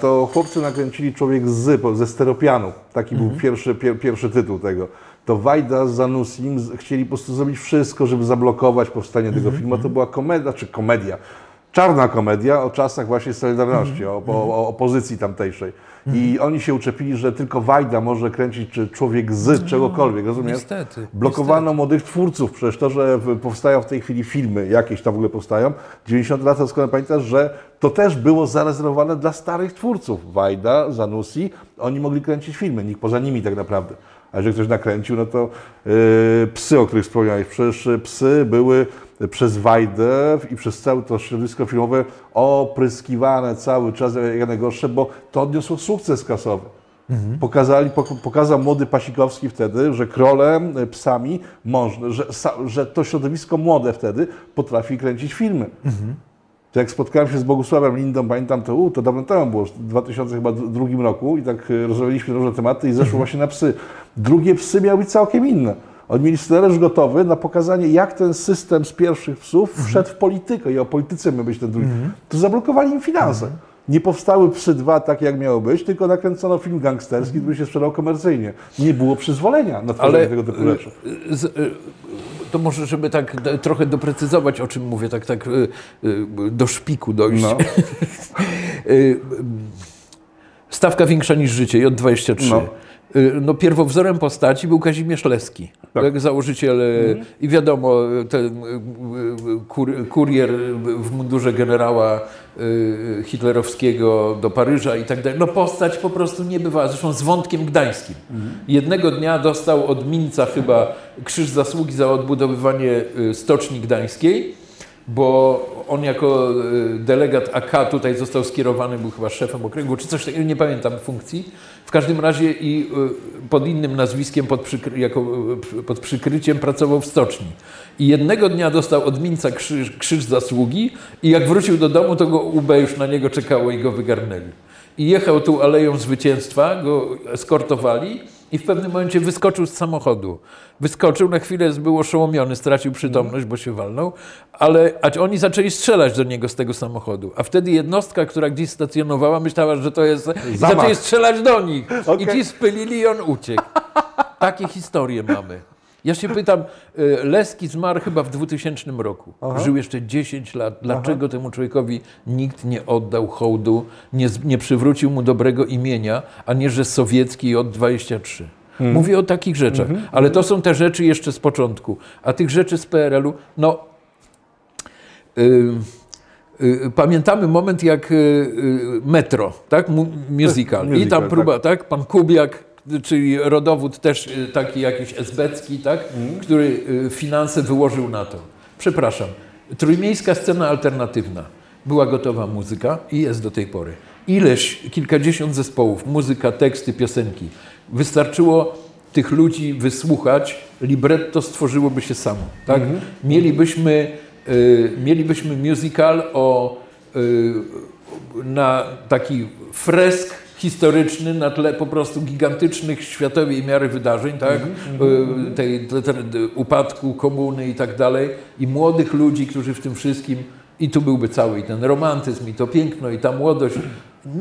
to chłopcy nakręcili Człowiek z ze steropianu. Taki mhm. był pierwszy, pier, pierwszy tytuł tego. To Wajda z Zanusim chcieli po prostu zrobić wszystko, żeby zablokować powstanie tego mhm. filmu. To była komedia, czy komedia, czarna komedia o czasach właśnie Solidarności, o, o, o opozycji tamtejszej. I oni się uczepili, że tylko Wajda może kręcić czy człowiek z no, czegokolwiek, rozumiesz? Niestety. Blokowano niestety. młodych twórców, przecież to, że powstają w tej chwili filmy, jakieś tam w ogóle powstają, 90 lat doskonale pamiętasz, że to też było zarezerwowane dla starych twórców. Wajda, Zanussi, oni mogli kręcić filmy, nikt poza nimi tak naprawdę. A jeżeli ktoś nakręcił, no to yy, psy, o których wspomniałeś, przecież psy były przez Wajdę i przez całe to środowisko filmowe opryskiwane cały czas jak najgorsze, bo to odniosło sukces kasowy. Mhm. Pokazali, pokazał młody Pasikowski wtedy, że krolem, psami można, że, że to środowisko młode wtedy potrafi kręcić filmy. Mhm. To jak spotkałem się z Bogusławem Lindą, pamiętam to, u, to dawno temu było, w 2002 roku i tak e, rozmawialiśmy różne tematy i zeszło mhm. właśnie na psy. Drugie psy miały być całkiem inne. Oni mieli scenariusz gotowy na pokazanie, jak ten system z pierwszych psów mhm. wszedł w politykę i o polityce miał być ten drugi. Mhm. To zablokowali im finanse. Mhm. Nie powstały Psy dwa tak, jak miało być, tylko nakręcono film gangsterski, który się sprzedał komercyjnie. Nie było przyzwolenia na tworzenie tego typu rzeczy. Z, to może, żeby tak trochę doprecyzować, o czym mówię, tak, tak do szpiku dojść. No. Stawka większa niż życie, J23. No. Y, no, pierwowzorem postaci był Kazimierz Leski, tak. jak założyciel y, mhm. i wiadomo, ten y, kur, kurier w mundurze generała hitlerowskiego do Paryża i tak dalej. No postać po prostu nie bywa, zresztą z wątkiem gdańskim. Mhm. Jednego dnia dostał od Minca chyba krzyż zasługi za odbudowywanie stoczni gdańskiej, bo on jako delegat AK tutaj został skierowany, był chyba szefem okręgu, czy coś takiego, nie pamiętam funkcji. W każdym razie i y, pod innym nazwiskiem, pod, przykry, jako, y, pod przykryciem pracował w stoczni. I jednego dnia dostał od Minca krzyż, krzyż zasługi i jak wrócił do domu, to go UB już na niego czekało i go wygarnęli. I jechał tu Aleją Zwycięstwa, go eskortowali i w pewnym momencie wyskoczył z samochodu. Wyskoczył, na chwilę był oszołomiony, stracił przytomność, bo się walnął, ale a oni zaczęli strzelać do niego z tego samochodu. A wtedy jednostka, która gdzieś stacjonowała, myślała, że to jest... I zaczęli strzelać do nich. Okay. I ci spylili i on uciekł. Takie historie mamy. Ja się pytam, y, Leski zmarł chyba w 2000 roku. Aha. Żył jeszcze 10 lat. Dlaczego Aha. temu człowiekowi nikt nie oddał hołdu, nie, nie przywrócił mu dobrego imienia, a nie, że sowiecki od 23? Hmm. Mówię o takich rzeczach, hmm. ale to są te rzeczy jeszcze z początku. A tych rzeczy z PRL-u, no. Yy, Pamiętamy moment jak y, Metro, tak? Musical. musical I tam próba, tak? tak? Pan Kubiak czyli rodowód też y, taki jakiś esbecki, tak? Mm. który y, finanse wyłożył na to. Przepraszam, trójmiejska scena alternatywna. Była gotowa muzyka i jest do tej pory. Ileś, kilkadziesiąt zespołów, muzyka, teksty, piosenki. Wystarczyło tych ludzi wysłuchać, libretto stworzyłoby się samo. Tak? Mm. Mielibyśmy, y, mielibyśmy musical o, y, na taki fresk historyczny na tle po prostu gigantycznych światowej miary wydarzeń, tak? Y, tej, te- te- upadku komuny i tak dalej. I młodych ludzi, którzy w tym wszystkim, i tu byłby cały i ten romantyzm, i to piękno, i ta młodość.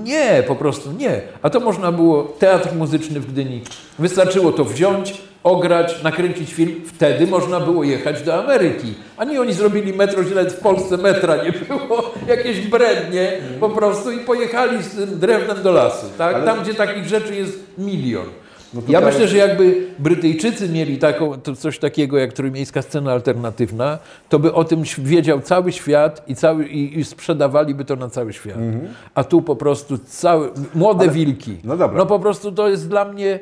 Nie, po prostu nie. A to można było, teatr muzyczny w Gdyni, wystarczyło to wziąć, ograć, nakręcić film, wtedy można było jechać do Ameryki. A nie oni zrobili metro, źle w Polsce metra nie było, jakieś brednie po prostu i pojechali z tym drewnem do lasu, tak? Ale- Tam, gdzie takich rzeczy jest milion. No Ja teraz- myślę, że jakby Brytyjczycy mieli taką, coś takiego jak trójmiejska scena alternatywna, to by o tym wiedział cały świat i, cały, i, i sprzedawaliby to na cały świat. A tu po prostu całe, młode wilki. no dobra. no po prostu to jest dla mnie...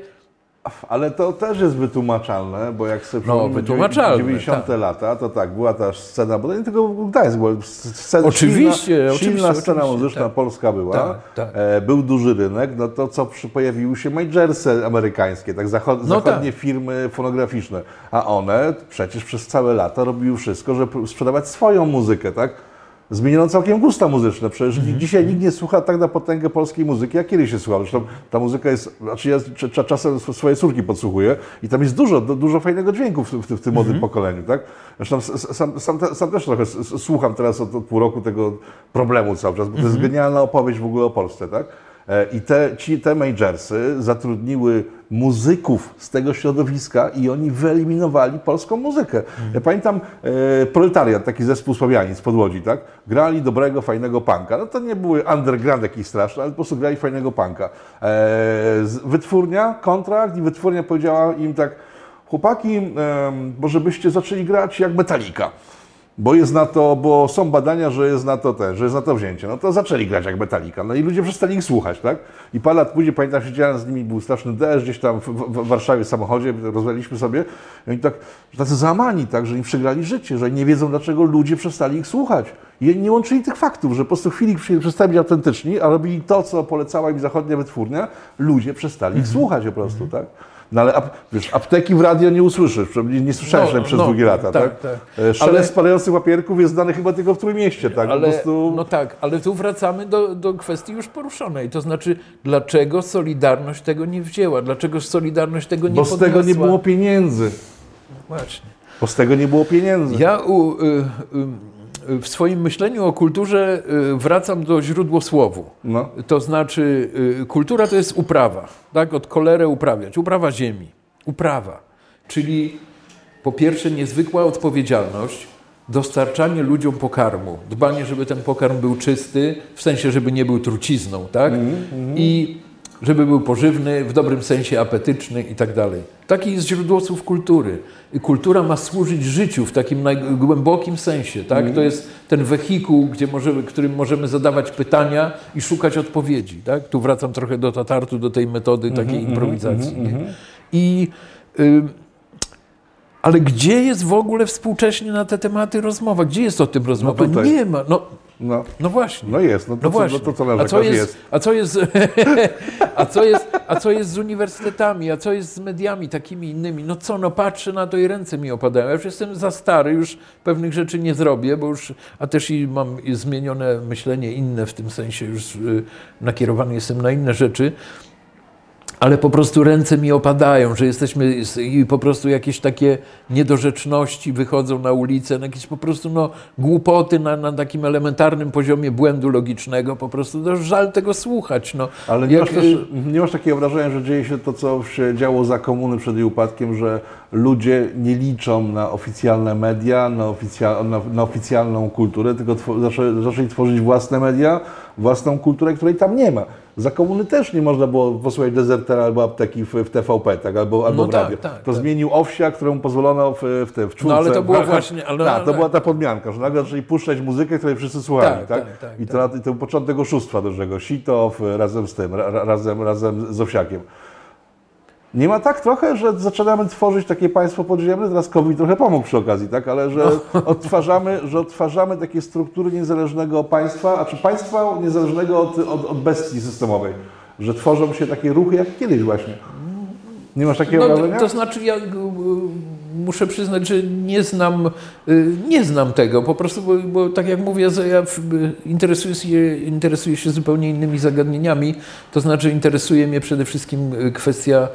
Ale to też jest wytłumaczalne, bo jak sobie No, wytłumaczalne, 90 tak. lata, to tak, była ta scena, bo to nie tylko Gdańsk, bo scena, Oczywiście, silna, oczywiście, silna scena oczywiście, muzyczna tak. polska była, Tak, tak. E, był duży rynek, no to co przy, pojawiły się majorsy amerykańskie, tak, zachod, No zachodnie firmy fonograficzne, a one przecież przez całe lata robiły wszystko, żeby sprzedawać swoją muzykę, tak? Zmieniono całkiem gusta muzyczne. Przecież Mhm. dzisiaj nikt nie słucha tak na potęgę polskiej muzyki, jak kiedyś się słuchał. Zresztą ta muzyka jest, znaczy ja cz- cz- czasem sw- swoje córki podsłuchuję i tam jest dużo, du- dużo fajnego dźwięku w, w, w tym młodym Mhm. pokoleniu, tak? Zresztą sam, sam, sam też trochę słucham teraz od, od pół roku tego problemu cały czas, bo to jest Mhm. genialna opowieść w ogóle o Polsce, tak? E, I te, ci, te majorsy zatrudniły muzyków z tego środowiska i oni wyeliminowali polską muzykę. Ja pamiętam e, Proletariat, taki zespół Sławianin z Podłodzi, tak? Grali dobrego, fajnego punka. No to nie były underground jakiś straszny, ale po prostu grali fajnego punka. E, wytwórnia, kontrakt i wytwórnia powiedziała im tak, chłopaki, em, może byście zaczęli grać jak Metallica. Bo jest na to, bo są badania, że jest na to ten, że jest na to wzięcie. No to zaczęli grać jak Metallica. No i ludzie przestali ich słuchać, tak? I parę lat później, pamiętam, siedziałem z nimi, był straszny deszcz gdzieś tam w, w, w Warszawie w samochodzie, rozmawialiśmy sobie i oni tak, tacy załamani, tak, że im przegrali życie, że nie wiedzą, dlaczego ludzie przestali ich słuchać. I nie łączyli tych faktów, że po prostu w chwili przestali być autentyczni, a robili to, co polecała im zachodnia wytwórnia, ludzie przestali ich słuchać po prostu, tak? No ale wiesz, apteki w radio nie usłyszysz, nie, nie słyszałeś No, no, przez no, długie lata, tak? tak, tak. E, Szelest spadających papierków jest znany chyba tylko w Trójmieście, tak? Ale, prostu... No tak, ale tu wracamy do, do kwestii już poruszonej. To znaczy, dlaczego Solidarność tego nie wzięła? Dlaczego Solidarność tego nie bo z tego nie podniosła? było pieniędzy. Właśnie. Bo z tego nie było pieniędzy. Ja u, y, y, w swoim myśleniu o kulturze y, wracam do źródłosłowu. No. To znaczy, y, kultura to jest uprawa, tak? Od cholerę uprawiać. Uprawa ziemi. Uprawa. Czyli po pierwsze niezwykła odpowiedzialność, dostarczanie ludziom pokarmu, dbanie, żeby ten pokarm był czysty, w sensie, żeby nie był trucizną, tak? I żeby był pożywny, w dobrym sensie apetyczny i tak dalej. Taki jest źródłosłów kultury. I kultura ma służyć życiu w takim najgłębokim sensie, tak? To jest ten wehikuł, gdzie możemy, którym możemy zadawać pytania i szukać odpowiedzi, tak? Tu wracam trochę do Tatartu, do tej metody takiej improwizacji. nie? I... Y, ale gdzie jest w ogóle współcześnie na te tematy rozmowa? Gdzie jest o tym rozmowa? tutaj. nie ma. No, No. no właśnie. no jest, no to, No co, właśnie. no to co a co jest, jest. A co jest, a co jest, a co jest z uniwersytetami, a co jest z mediami takimi innymi? No co, no patrzę na to i ręce mi opadają. Ja już jestem za stary, już pewnych rzeczy nie zrobię, bo już, a też i mam zmienione myślenie inne w tym sensie, już y, nakierowany jestem na inne rzeczy. Ale po prostu ręce mi opadają, że jesteśmy i po prostu jakieś takie niedorzeczności wychodzą na ulicę, jakieś po prostu no, głupoty na, na takim elementarnym poziomie błędu logicznego. Po prostu no, żal tego słuchać. No. Ale nie, Jak, masz też, y, nie masz takiego wrażenia, że dzieje się to, co się działo za komuny przed jej upadkiem, że ludzie nie liczą na oficjalne media, na, oficja, na, na oficjalną kulturę, tylko zaczęli, zaczęli tworzyć własne media, własną kulturę, której tam nie ma. Za komuny też nie można było posłuchać dezertera albo apteki w, w TVP, tak? albo, albo No w tak, radio. tak, to tak. zmienił Owsia, którą pozwolono w, w, te, w czwórce. No, ale to było w- właśnie- ale- tak, to była ta podmianka, że nagle zaczęli puszczać muzykę, której wszyscy słuchali. Tak, Tak, tak, I, to, tak. I to początek oszustwa dużego. Sitow e, razem z tym, ra- razem, razem z Owsiakiem. Nie ma tak trochę, że zaczynamy tworzyć takie państwo podziemne, teraz COVID trochę pomógł przy okazji, tak? ale że, No. odtwarzamy, że odtwarzamy takie struktury niezależnego państwa, a czy państwa niezależnego od, od, od bestii systemowej, że tworzą się takie ruchy jak kiedyś właśnie. Nie masz takiego no, wrażenia? to znaczy ja muszę przyznać, że nie znam, y, nie znam tego. Po prostu, bo, bo tak jak mówię, ja interesuję się, interesuję się zupełnie innymi zagadnieniami. To znaczy interesuje mnie przede wszystkim kwestia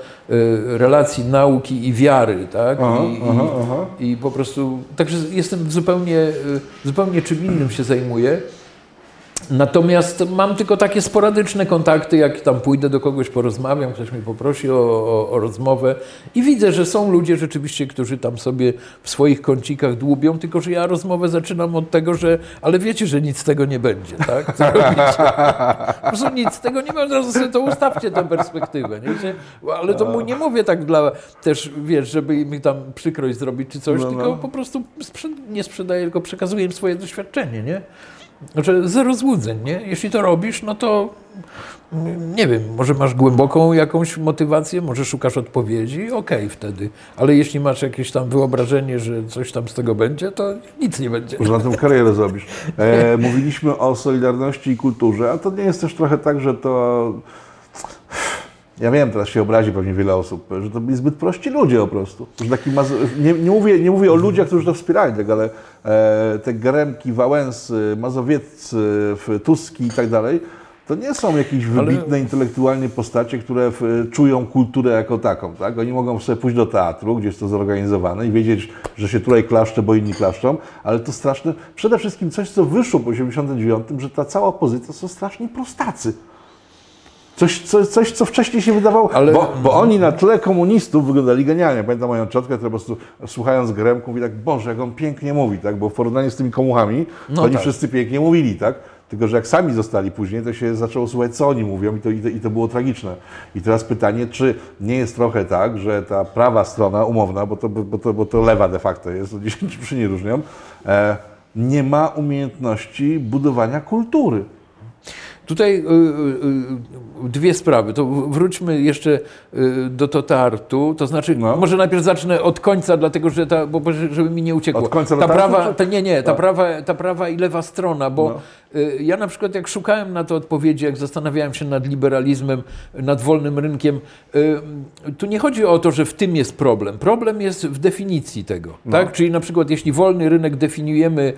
relacji nauki i wiary. Tak? Aha, I, aha, i, aha. I po prostu, także jestem zupełnie, zupełnie czym innym się zajmuję. Natomiast mam tylko takie sporadyczne kontakty, jak tam pójdę do kogoś, porozmawiam, ktoś mnie poprosi o, o, o, rozmowę i widzę, że są ludzie rzeczywiście, którzy tam sobie w swoich kącikach dłubią, tylko że ja rozmowę zaczynam od tego, że ale wiecie, że nic z tego nie będzie, tak? Co robicie? Po prostu nic z tego nie będzie, sobie to ustawcie tę perspektywę, nie? Ale to mu nie mówię tak dla też, wiesz, żeby mi tam przykrość zrobić czy coś, No, tylko no. po prostu sprzed- nie sprzedaję, tylko przekazuję im swoje doświadczenie, nie? Znaczy zero złudzeń, nie? Jeśli to robisz, no to mm, nie wiem, może masz głęboką jakąś motywację, może szukasz odpowiedzi, okej wtedy. Ale jeśli masz jakieś tam wyobrażenie, że coś tam z tego będzie, to nic nie będzie. Może na tym karierę zrobisz. E, mówiliśmy o solidarności i kulturze, a to nie jest też trochę tak, że to. Ja wiem, teraz się obrazi pewnie wiele osób, że to byli zbyt prości ludzie po prostu. Że taki nie, nie, mówię, nie mówię o ludziach, którzy to wspierali, tak, ale e, te Geremki, Wałęsy, Mazowieccy, Tuski i tak dalej, to nie są jakieś Ale- wybitne intelektualnie postacie, które w, czują kulturę jako taką. Tak? Oni mogą sobie pójść do teatru, gdzie jest to zorganizowane i wiedzieć, że się tutaj klaszcze, bo inni klaszczą, ale to straszne, przede wszystkim coś, co wyszło po 89, że ta cała opozycja są straszni prostacy. Coś, co, coś, co wcześniej się wydawało, Ale- bo, bo oni na tle komunistów wyglądali genialnie. Pamiętam moją ciotkę, która po prostu słuchając Gremku mówi tak, Boże, jak on pięknie mówi, tak? bo w porównaniu z tymi komuchami, No oni tak. wszyscy pięknie mówili, tak? Tylko, że jak sami zostali później, to się zaczęło słuchać, co oni mówią i to, i to, i to było tragiczne. I teraz pytanie, czy nie jest trochę tak, że ta prawa strona umowna, bo to, bo to, bo to lewa de facto jest, 10 przy nie różnią, e, nie ma umiejętności budowania kultury. Tutaj y, y, y, dwie sprawy. To wróćmy jeszcze do Totartu. To znaczy, No. może najpierw zacznę od końca, dlatego że ta, bo, żeby mi nie uciekło. Od końca ta prawa, ta, Nie, nie, ta, No. prawa, ta prawa i lewa strona, bo No. ja na przykład jak szukałem na to odpowiedzi, jak zastanawiałem się nad liberalizmem, nad wolnym rynkiem, tu nie chodzi o to, że w tym jest problem. Problem jest w definicji tego. No. Tak? Czyli na przykład jeśli wolny rynek definiujemy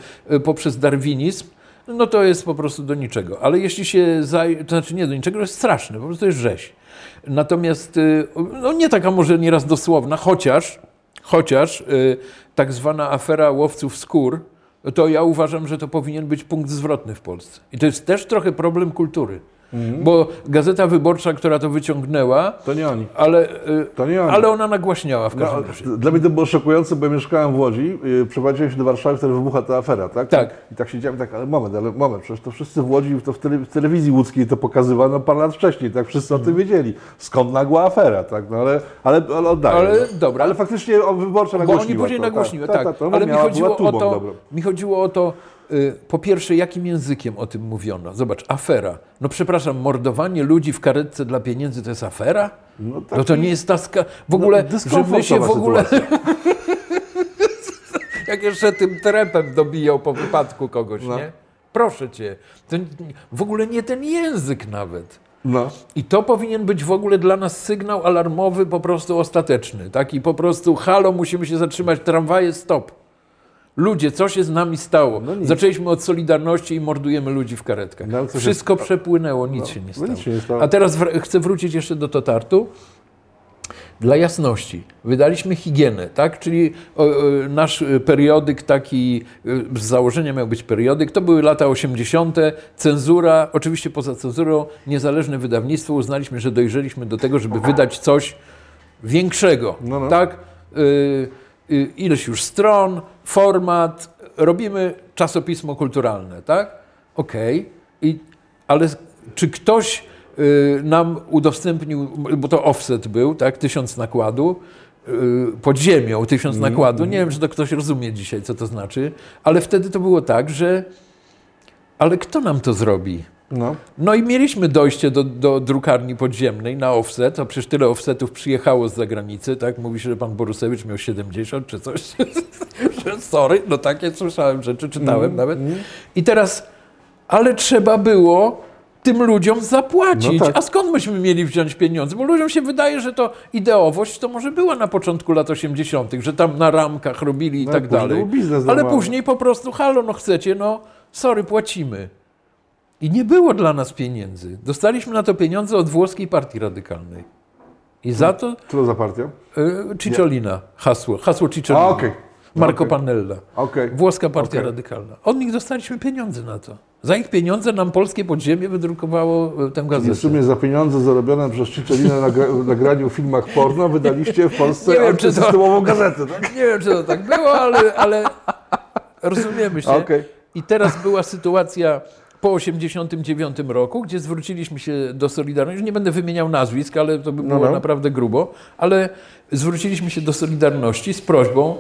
poprzez darwinizm, no to jest po prostu do niczego. Ale jeśli się zaj... to znaczy nie do niczego, to jest straszne, po prostu jest rzeź. Natomiast, y, no nie taka może nieraz dosłowna, chociaż, chociaż y, tak zwana afera łowców skór, to ja uważam, że to powinien być punkt zwrotny w Polsce. I to jest też trochę problem kultury. Bo Gazeta Wyborcza, która to wyciągnęła, To nie oni. ale, To nie oni. ale ona nagłaśniała w każdym No, razie. dla mnie to było szokujące, bo ja mieszkałem w Łodzi, yy, przeprowadziłem się do Warszawy, wtedy wybucha ta afera, tak? Tak. I tak siedziałem, tak, ale moment, ale moment, przecież to wszyscy w Łodzi, to w, tele, w telewizji łódzkiej to pokazywano parę lat wcześniej, tak? Wszyscy o tym wiedzieli. Skąd nagła afera, tak? No ale, ale, ale oddaję. Ale no. dobra. Ale faktycznie o, wyborcza Bo nagłośniła oni później to, nagłośniły, tak. tak. tak, to ale mi chodziło, o to, mi chodziło o to, po pierwsze, jakim językiem o tym mówiono. Zobacz, afera. No przepraszam, mordowanie ludzi w karetce dla pieniędzy to jest afera? No, No taki- to nie jest ta ska... W ogóle, że my się w ogóle... Jak jeszcze tym trepem dobiją po wypadku kogoś, No. nie? Proszę cię. To w ogóle nie ten język nawet. No. I to powinien być w ogóle dla nas sygnał alarmowy po prostu ostateczny. Taki po prostu halo, musimy się zatrzymać, tramwaje stop. Ludzie, co się z nami stało? No. Zaczęliśmy od Solidarności i mordujemy ludzi w karetkach. No, ale co się Wszystko przepłynęło, nic No, się nie no stało. nic się nie stało. A teraz wr- chcę wrócić jeszcze do Totartu. Dla jasności, wydaliśmy higienę, tak? czyli o, o, nasz y, periodyk taki, y, z założenia miał być periodyk, to były lata 80., cenzura, oczywiście poza cenzurą, niezależne wydawnictwo, uznaliśmy, że dojrzeliśmy do tego, żeby wydać coś większego, No, no. tak? Y, y, ileś już stron, format, robimy czasopismo kulturalne, tak? Okej, I ale czy ktoś y, nam udostępnił, bo to offset był, tak, tysiąc nakładu, y, pod ziemią tysiąc nakładu, nie wiem, czy to ktoś rozumie dzisiaj, co to znaczy, ale wtedy to było tak, że ale kto nam to zrobi? No. No i mieliśmy dojście do, do drukarni podziemnej na offset, a przecież tyle offsetów przyjechało z zagranicy, tak? Mówi się, że pan Borusewicz miał 70 czy coś. Sorry, no takie słyszałem rzeczy, czytałem nawet. I teraz, ale trzeba było tym ludziom zapłacić. No tak. A skąd myśmy mieli wziąć pieniądze? Bo ludziom się wydaje, że to ideowość to może była na początku lat 80., że tam na ramkach robili i No, tak dalej. Ale później po prostu, halo, no chcecie, no sorry, płacimy. I nie było dla nas pieniędzy. Dostaliśmy na to pieniądze od włoskiej partii radykalnej. I za to Co za partia? y, Cicciolina, hasło, hasło Cicciolina. A, okej. Marco Okej. Panella. Okej. Włoska partia Okej. radykalna. Od nich dostaliśmy pieniądze na to. Za ich pieniądze nam polskie podziemie wydrukowało e, tę gazetę. w sumie za pieniądze zarobione przez Ciccelinę na gra- nagraniu w filmach porno wydaliście w Polsce Nie wiem, czy to- gazetę, tak? Nie wiem, czy to tak było, ale, ale rozumiemy się. Okej. I teraz była sytuacja po 89 roku, gdzie zwróciliśmy się do Solidarności. Nie będę wymieniał nazwisk, ale to by było no. naprawdę grubo, ale zwróciliśmy się do Solidarności z prośbą.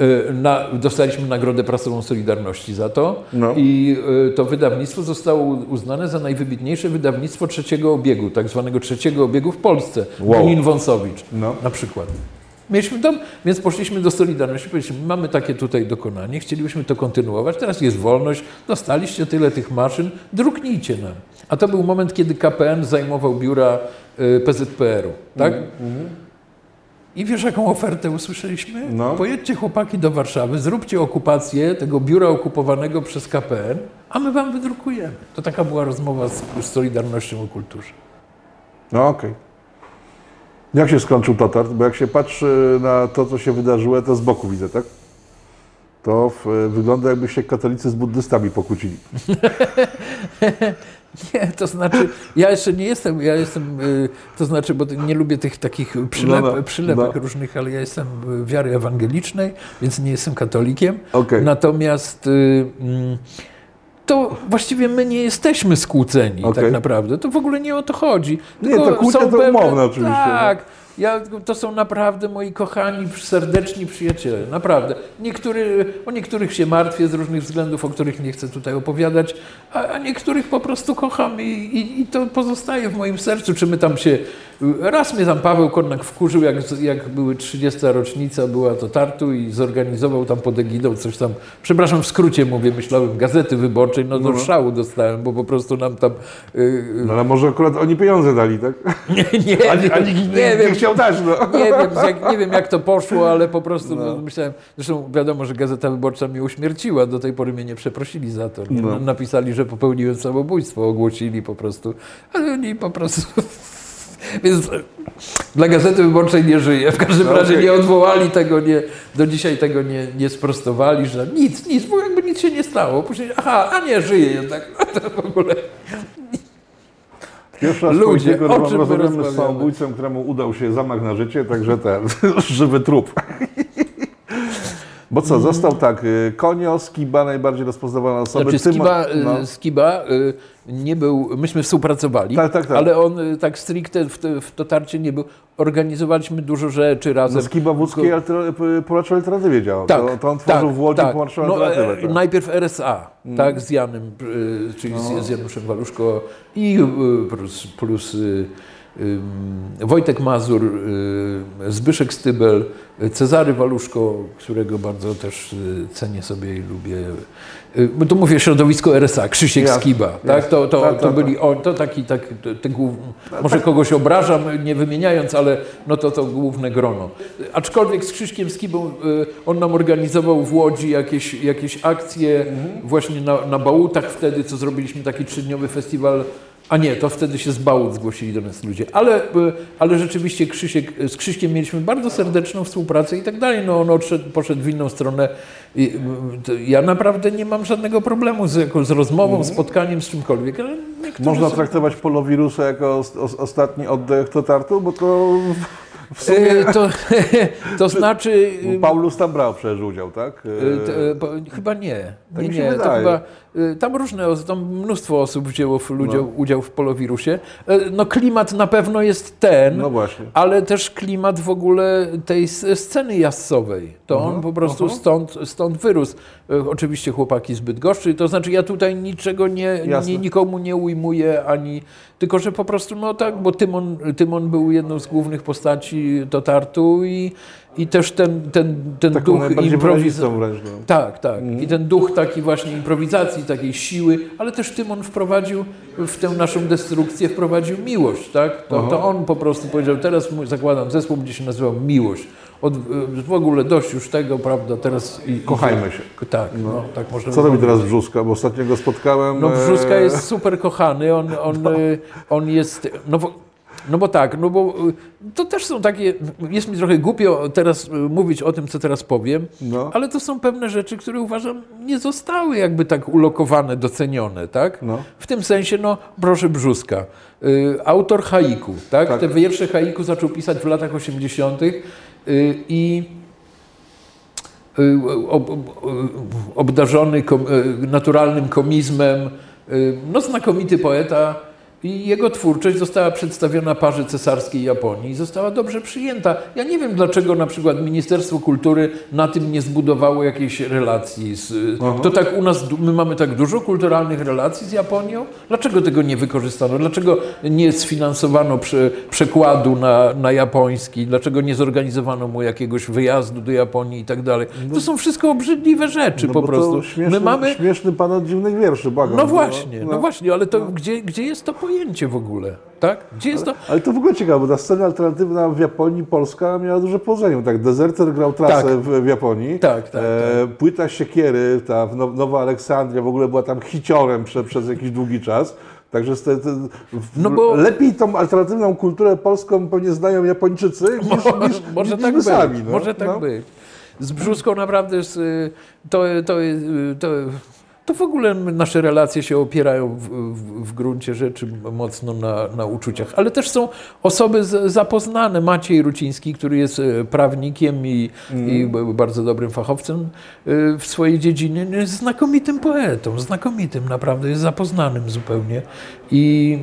y, Na, dostaliśmy nagrodę prasową Solidarności za to No. i y, to wydawnictwo zostało uznane za najwybitniejsze wydawnictwo trzeciego obiegu, tak zwanego trzeciego obiegu w Polsce. Wow. Wąsowicz No. na przykład. Mieliśmy dom, więc poszliśmy do Solidarności, powiedzieliśmy, mamy takie tutaj dokonanie, chcielibyśmy to kontynuować, teraz jest wolność, dostaliście tyle tych maszyn, druknijcie nam. A to był moment, kiedy KPN zajmował biura y, PZPR-u, tak? I wiesz, jaką ofertę usłyszeliśmy? No. Pojedźcie chłopaki do Warszawy, zróbcie okupację tego biura okupowanego przez KPN, a my wam wydrukujemy. To taka była rozmowa z, z Solidarnością o kulturze. No okej. Jak się skończył Totart? Bo jak się patrzy na to, co się wydarzyło, to z boku widzę, tak? To w, wygląda jakby się katolicy z buddystami pokłócili. Nie, to znaczy, ja jeszcze nie jestem, ja jestem, y, to znaczy, bo nie lubię tych takich przylep, No, no, przylepek no. różnych, ale ja jestem y, wiary ewangelicznej, więc nie jestem katolikiem. Okej. Natomiast y, mm, to właściwie my nie jesteśmy skłóceni Okej. tak naprawdę. To w ogóle nie o to chodzi. Nie, Tylko to kłótnie są to umowne oczywiście, no. Tak. Ja, to są naprawdę moi kochani, serdeczni przyjaciele. Naprawdę. Niektóry, o niektórych się martwię z różnych względów, o których nie chcę tutaj opowiadać, a, a niektórych po prostu kocham i, i, i to pozostaje w moim sercu. Czy my tam się... Raz mnie tam Paweł Kornak wkurzył, jak, jak były 30. rocznica, była to Tartu i zorganizował tam pod egidą coś tam, przepraszam, w skrócie mówię, myślałem, Gazety Wyborczej, no do No. szału dostałem, bo po prostu nam tam... Yy, No ale może akurat oni pieniądze dali, tak? nie, nie, A, a nikt nie, nie, nie wiem, chciał dać, no. nie wiem, jak, nie wiem, jak to poszło, ale po prostu No. myślałem. Zresztą wiadomo, że Gazeta Wyborcza mnie uśmierciła. Do tej pory mnie nie przeprosili za to. Nie? No. Napisali, że popełniłem samobójstwo, ogłosili po prostu. Ale oni po prostu. Więc dla Gazety Wyborczej nie żyje. W każdym No, razie nie odwołali tego, nie, do dzisiaj tego nie, nie sprostowali, że nic, nic, bo jakby nic się nie stało. Później, aha, a nie, żyje jednak. To w ogóle. Pierwszy raz Ludzie, o czym my rozmawiamy z samobójcą, któremu udał się zamach na życie, także ten, żywy trup. Bo co, został tak, y, Konio, Skiba, najbardziej rozpoznawane osoby. Znaczy Ty Skiba, ma- no. y, Skiba y, nie był, myśmy współpracowali, Tak, tak, tak. ale on y, tak stricte w, w dotarcie nie był. Organizowaliśmy dużo rzeczy razem. No, Skiba w łódzkiej alter, p- pomarańczowej alternatywie działał. Tak, to, to on tworzył w Łodzi tak. pomarańczową no, alternatywę. e, tak. No. Najpierw RSA, tak, z Janem, y, czyli z, z Januszem Waluszko i y, plus, plus Wojtek Mazur, Zbyszek Stybel, Cezary Waluszko, którego bardzo też cenię sobie i lubię. Y, tu mówię środowisko RSA, Krzysiek Skiba, tak? To, to, Tak, to tak, byli on, to taki, tak, te, te głów... może kogoś obrażam, nie wymieniając, ale no to to główne grono. Aczkolwiek z Krzyśkiem Skibą y, on nam organizował w Łodzi jakieś, jakieś akcje właśnie na, na Bałutach wtedy, co zrobiliśmy taki trzydniowy festiwal. A nie, to wtedy się z Bałut zgłosili do nas ludzie. Ale, y, ale rzeczywiście Krzysiek, z Krzyśkiem mieliśmy bardzo serdeczną współpracę i tak dalej. No on odszedł, poszedł w inną stronę. I, to ja naprawdę nie mam żadnego problemu z, jako, z rozmową, spotkaniem, z czymkolwiek. Można są- traktować polowirusa jako os, os, ostatni oddech Totartu, bo to w sumie to, to znaczy... Paulus tam brał przecież udział, tak? To, chyba nie. Tak nie, nie. To chyba, tam różne, tam mnóstwo osób wzięło w, udział, udział w polowirusie. Y, No klimat na pewno jest ten, No ale też klimat w ogóle tej sceny jassowej. To on po prostu stąd, stąd wyrósł. Y, Oczywiście chłopaki z Bydgoszczy, to znaczy ja tutaj niczego nie, nie, nikomu nie ujmuję, ani tylko że po prostu no tak, bo Tymon, Tymon był jedną z głównych postaci postaci do Tartu i, i też ten, ten, ten Taką duch improwizacji. No. Tak, tak. I ten duch taki właśnie improwizacji, takiej siły, ale też tym on wprowadził w tę naszą destrukcję, wprowadził miłość, tak? To, to on po prostu powiedział, teraz zakładam zespół, będzie się nazywał Miłość. Od, w ogóle dość już tego, prawda, teraz... I, Kochajmy się. I, tak, no, tak można Co robi teraz Brzuska? Bo ostatnio go spotkałem. No Brzuska e, jest super kochany, on, on, y, on jest, no no bo tak, no bo y, to też są takie, jest mi trochę głupio teraz y, mówić o tym, co teraz powiem, No. ale to są pewne rzeczy, które uważam nie zostały jakby tak ulokowane, docenione, tak? No. W tym sensie, no proszę Brzuska, y, autor haiku, tak? Tak. Te wiersze haiku zaczął pisać w latach 80. y, i ob, ob, obdarzony naturalnym komizmem, no znakomity poeta i jego twórczość została przedstawiona parze cesarskiej Japonii i została dobrze przyjęta. Ja nie wiem, dlaczego na przykład Ministerstwo Kultury na tym nie zbudowało jakiejś relacji. Z, to tak u nas, my mamy tak dużo kulturalnych relacji z Japonią. Dlaczego tego nie wykorzystano? Dlaczego nie sfinansowano prze, przekładu na, na japoński? Dlaczego nie zorganizowano mu jakiegoś wyjazdu do Japonii i tak dalej? To są wszystko obrzydliwe rzeczy no po prostu. To śmieszny, My mamy śmieszny pan od dziwnych wierszy, błagam. no właśnie, no właśnie, ale to gdzie, gdzie jest to pojęcie w ogóle? Tak? Gdzie jest to? Ale to w ogóle ciekawe, bo ta scena alternatywna w Japonii, Polska miała duże powodzenie. Tak, Deserter grał trasę Tak. w, w Japonii. Tak, tak, E, płyta Siekiery, ta Nowa Aleksandria w ogóle była tam hiciorem prze, przez jakiś długi czas. Także te, te, No bo- lepiej tą alternatywną kulturę polską pewnie znają Japończycy niż, niż, może niż tak my być, sami. No. może tak no. być. Z Brzuską naprawdę y, to, to, to, to w ogóle nasze relacje się opierają w, w, w gruncie rzeczy mocno na, na uczuciach. Ale też są osoby z, zapoznane. Maciej Ruciński, który jest y, prawnikiem i, i b- bardzo dobrym fachowcem y, w swojej dziedzinie, jest znakomitym poetą, znakomitym naprawdę, jest zapoznanym zupełnie. I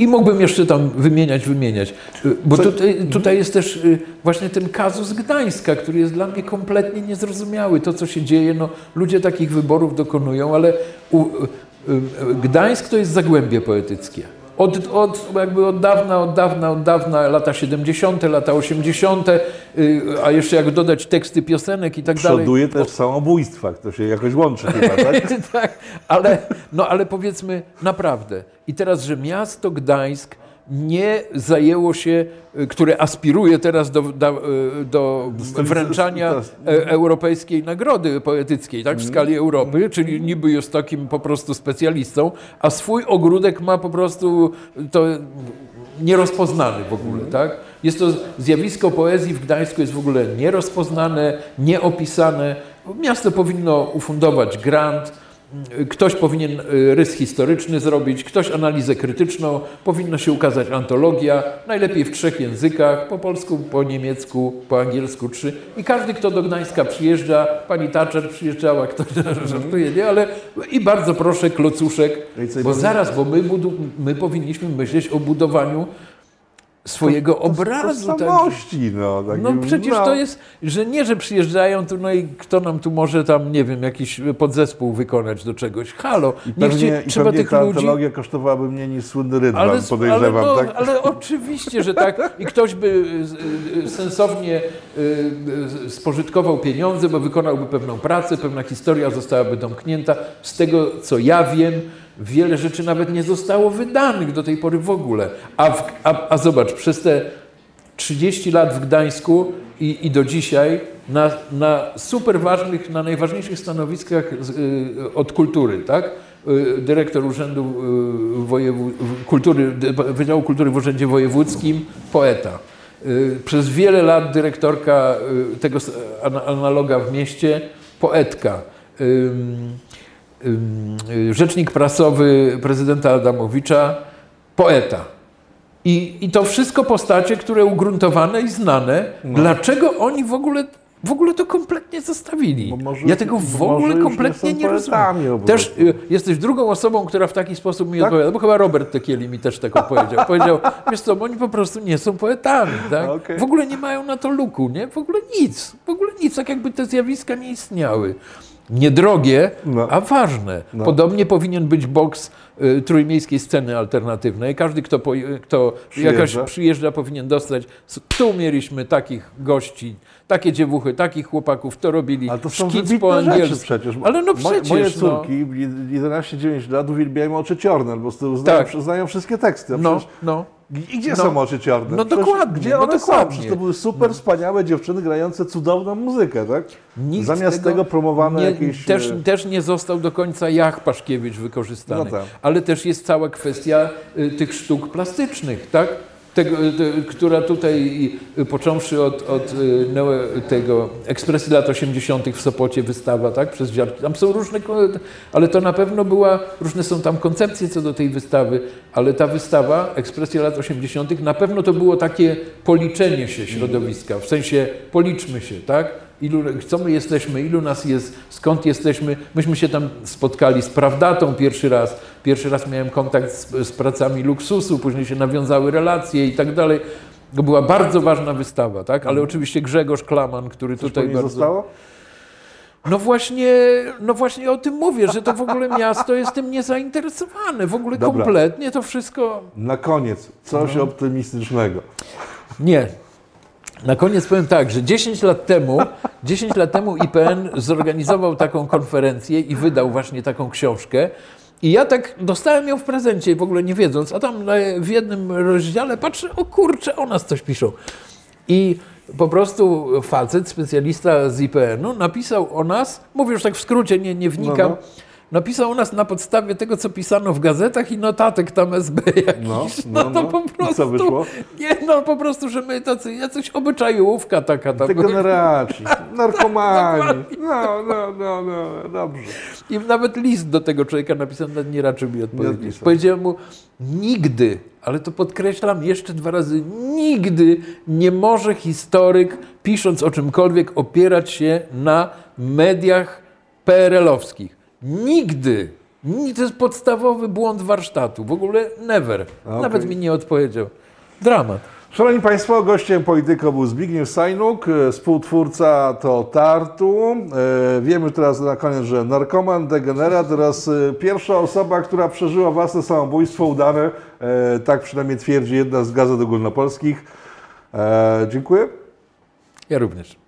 i mógłbym jeszcze tam wymieniać, wymieniać. Y, Bo tutaj, tutaj jest też y, właśnie ten kazus Gdańska, który jest dla mnie kompletnie niezrozumiały. To, co się dzieje, no, ludzie takich wyborów dokonują, ale u, y, Gdańsk to jest zagłębie poetyckie. Od, od, jakby od dawna, od dawna, od dawna, lata 70., lata 80., y, a jeszcze jak dodać teksty piosenek i tak dalej. Przoduje też w samobójstwach, to się jakoś łączy chyba, tak? tak, ale, no ale powiedzmy naprawdę. I teraz, że miasto Gdańsk nie zajęło się, y, które aspiruje teraz do, do, y, do wręczania teraz- e, europejskiej nagrody poetyckiej, tak, w skali Europy, czyli niby jest takim po prostu specjalistą, a swój ogródek ma po prostu to nierozpoznany w ogóle, tak? Jest to zjawisko poezji w Gdańsku jest w ogóle nierozpoznane, nieopisane. Miasto powinno ufundować grant, ktoś powinien y, rys historyczny zrobić, ktoś analizę krytyczną, powinna się ukazać antologia, najlepiej w trzech językach, po polsku, po niemiecku, po angielsku trzy. I każdy, kto do Gdańska przyjeżdża, pani Thatcher przyjeżdżała, ktoś żartuje, nie? Ale i bardzo proszę, klocuszek, i bo zaraz, bo my, my powinniśmy myśleć o budowaniu swojego obrazu. tak, że- Tożsamości, no. Takim, no przecież no. to jest, że nie, że przyjeżdżają tu, no i kto nam tu może tam, nie wiem, jakiś podzespół wykonać do czegoś. Halo, niech Pewnie, I trzeba tych ta ludzi... antologia kosztowałaby mniej niż słynny Rydwan, Ale, ale, podejrzewam, no, tak? ale oczywiście, że tak. I ktoś by y, y, sensownie y, y, spożytkował pieniądze, bo wykonałby pewną pracę, pewna historia zostałaby domknięta. Z tego, co ja wiem, wiele rzeczy nawet nie zostało wydanych do tej pory w ogóle. A, w, a, a zobacz, przez te 30 lat w Gdańsku i, i do dzisiaj na, na super ważnych, na najważniejszych stanowiskach y, od kultury, tak? Y, dyrektor Urzędu y, Wojewu, Kultury, Wydziału Kultury w Urzędzie Wojewódzkim, poeta. Przez wiele lat dyrektorka tego analoga w mieście, poetka. Y, Rzecznik prasowy prezydenta Adamowicza, poeta. I, I to wszystko postacie, które ugruntowane i znane. Dlaczego oni w ogóle, w ogóle to kompletnie zostawili? Może- ja tego w ogóle kompletnie nie nie rozumiem. Też y, jesteś drugą osobą, która w taki sposób mi Tak? odpowiada, bo chyba Robert Tekieli mi też tak opowiedział. Powiedział, wiesz co, oni po prostu nie są poetami, tak? Okej. W ogóle nie mają na to luku, nie? W ogóle nic, w ogóle nic, tak jakby te zjawiska nie istniały. Niedrogie, No. a ważne. No. Podobnie powinien być boks y, trójmiejskiej sceny alternatywnej. Każdy, kto, po, kto Przyjeżdża. jakaś przyjeżdża, powinien dostać. Tu mieliśmy takich gości, takie dziewuchy, takich chłopaków, to robili. Ale to są szkic po angielsku. przecież. Ale no przecież, Moje no. córki, w 11-9 lat, uwielbiają oczy ciorne, bo znają, Tak. znają wszystkie teksty. No, no. I gdzie No. są oczy ciorne? No Przecież dokładnie, Gdzie no one są? dokładnie. Przecież to były super wspaniałe dziewczyny grające cudowną muzykę, tak? Nikt Zamiast tego, promowane nie, jakieś... Też, e, też nie został do końca Jach Paszkiewicz wykorzystany. No tak. Ale też jest cała kwestia y, tych sztuk plastycznych, tak? Tego, te, która tutaj, y, począwszy od, od y, tego ekspresji lat 80. w Sopocie wystawa, tak? Przez. Tam są różne, ale to na pewno była, różne są tam koncepcje co do tej wystawy, ale ta wystawa, ekspresja lat 80. na pewno to było takie policzenie się środowiska, w sensie policzmy się, tak? Ilu, co my jesteśmy, ilu nas jest, skąd jesteśmy. Myśmy się tam spotkali z Prawdatą pierwszy raz. Pierwszy raz miałem kontakt z, z pracami luksusu, później się nawiązały relacje i tak dalej. To była bardzo ważna wystawa, tak? Ale oczywiście Grzegorz Klaman, który Coś tutaj bardzo... zostało? No właśnie, no właśnie o tym mówię, że to w ogóle miasto jest tym niezainteresowane. W ogóle Dobra. kompletnie to wszystko... Na koniec, coś No. optymistycznego. Nie. Na koniec powiem tak, że 10 lat temu, 10 lat temu IPN zorganizował taką konferencję i wydał właśnie taką książkę. I ja tak dostałem ją w prezencie, w ogóle nie wiedząc, a tam w jednym rozdziale patrzę, o kurczę, o nas coś piszą. I po prostu facet, specjalista z IPN-u napisał o nas, mówię już tak w skrócie, nie, nie wnikam, No, napisał o nas na podstawie tego, co pisano w gazetach i notatek tam SB jakiś. No, No, no, to no. po I prostu... co wyszło? Nie, no po prostu, że my tacy, jacyś obyczajówka taka tam. Degeneraci, narkomani. No, no, no, no, dobrze. I nawet list do tego człowieka napisałem, nawet nie raczył mi odpowiedzieć. Powiedziałem mu, nigdy, ale to podkreślam jeszcze dwa razy, nigdy nie może historyk, pisząc o czymkolwiek, opierać się na mediach PRL-owskich. Nigdy. Ni- To jest podstawowy błąd warsztatu. W ogóle never. Okej. Nawet mi nie odpowiedział. Dramat. Szanowni Państwo, gościem Polityko był Zbigniew Sajnuk, e, współtwórca to Tartu. E, Wiemy teraz na koniec, że narkoman, degenerat oraz e, pierwsza osoba, która przeżyła własne samobójstwo udane, tak przynajmniej twierdzi jedna z gazet ogólnopolskich. Dziękuję. Ja również.